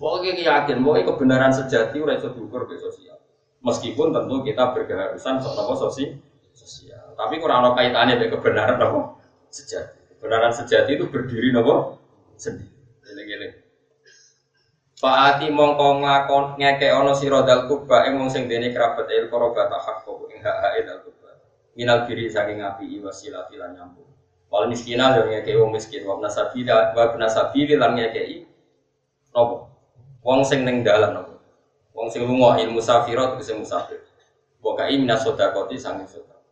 pokoknya yakin bahwa kebenaran sejati udah iso diukur ke sosial. Meskipun tentu kita berkeharusan soal sosial. sosial. Tapi kurang ada kaitannya dengan kebenaran apa? Sejati. Kebenaran sejati itu berdiri nopo sendiri. Faati mongko ngakon ngeke ono sira dal kurba ing wong sing dene kerabat il koroba ta hak kok ing hak hak dal kurba. Minal biri saking ngapi wasilati lan nyambung. Wal miskina yo ngeke wong miskin wa nasabi wa nasabi lan ngeke nopo. Wong sing ning dalan nopo. Wong sing lunga ilmu safirat sing musafir. Bokai minas sedekati saking sedekah.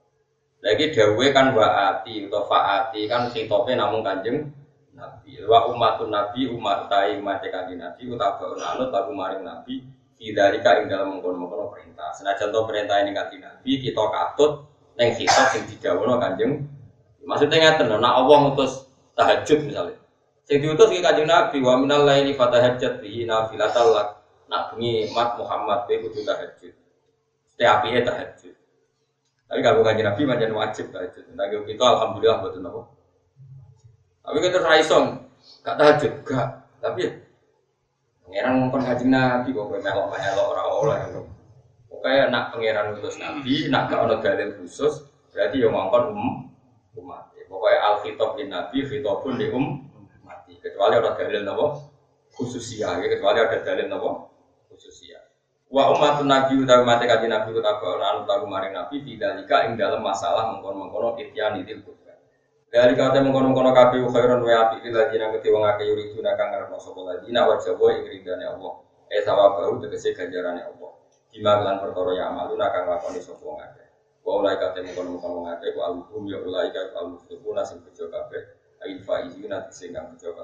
Lagi dawuhe kan waati utawa faati kan sing tope namung Kanjeng nabi wa umatun nabi umat tai umat kanjeng nabi utawa anut lagu maring nabi Idalika ing dalam mengkono-mengkono perintah. Senajan to perintah ini kanjeng nabi kita katut neng kitab sing didhawuhna kanjeng. Maksudnya ngaten nek Allah ngutus tahajud misalnya. Sing diutus ki kanjeng nabi wa minal laili fatahajjat bihi nafilatal lak. Nak bengi mat Muhammad kowe kudu tahajud. Setiap tahajud. Tapi kalau kanjeng nabi macam wajib tahajud. Nah kita alhamdulillah betul napa. Tapi kita raison, gak tahajud, gak. Tapi ya, pangeran ngomong haji nabi, kok gue melok melok orang oleh. Pokoknya nak pangeran khusus nabi, nak gak ada dalil khusus, berarti yang ngomong um, umat. Pokoknya al bin nabi, khitab pun di um mati. Kecuali ada dalil nopo khususia, ya. kecuali ada dalil nopo khususia. Wa umat nabi utawi mati kaji nabi utawa anu tahu maring nabi tidak jika ing dalam masalah mengkono ityan itu dari kata mengkono-kono kabeh khairan wa api lil ladina kete wong akeh yuridu kang ngarepno sapa ladina wa jabo ing ridane Allah. Eh sawabahu tegese ganjarane Allah. Bima lan perkara ya amaluna kang lakoni sapa wong akeh. Wa ulai kate mengkono-kono wong akeh wa alhum ya ulai ka al-muflihuna sing bejo kabeh. Sing kang bejo.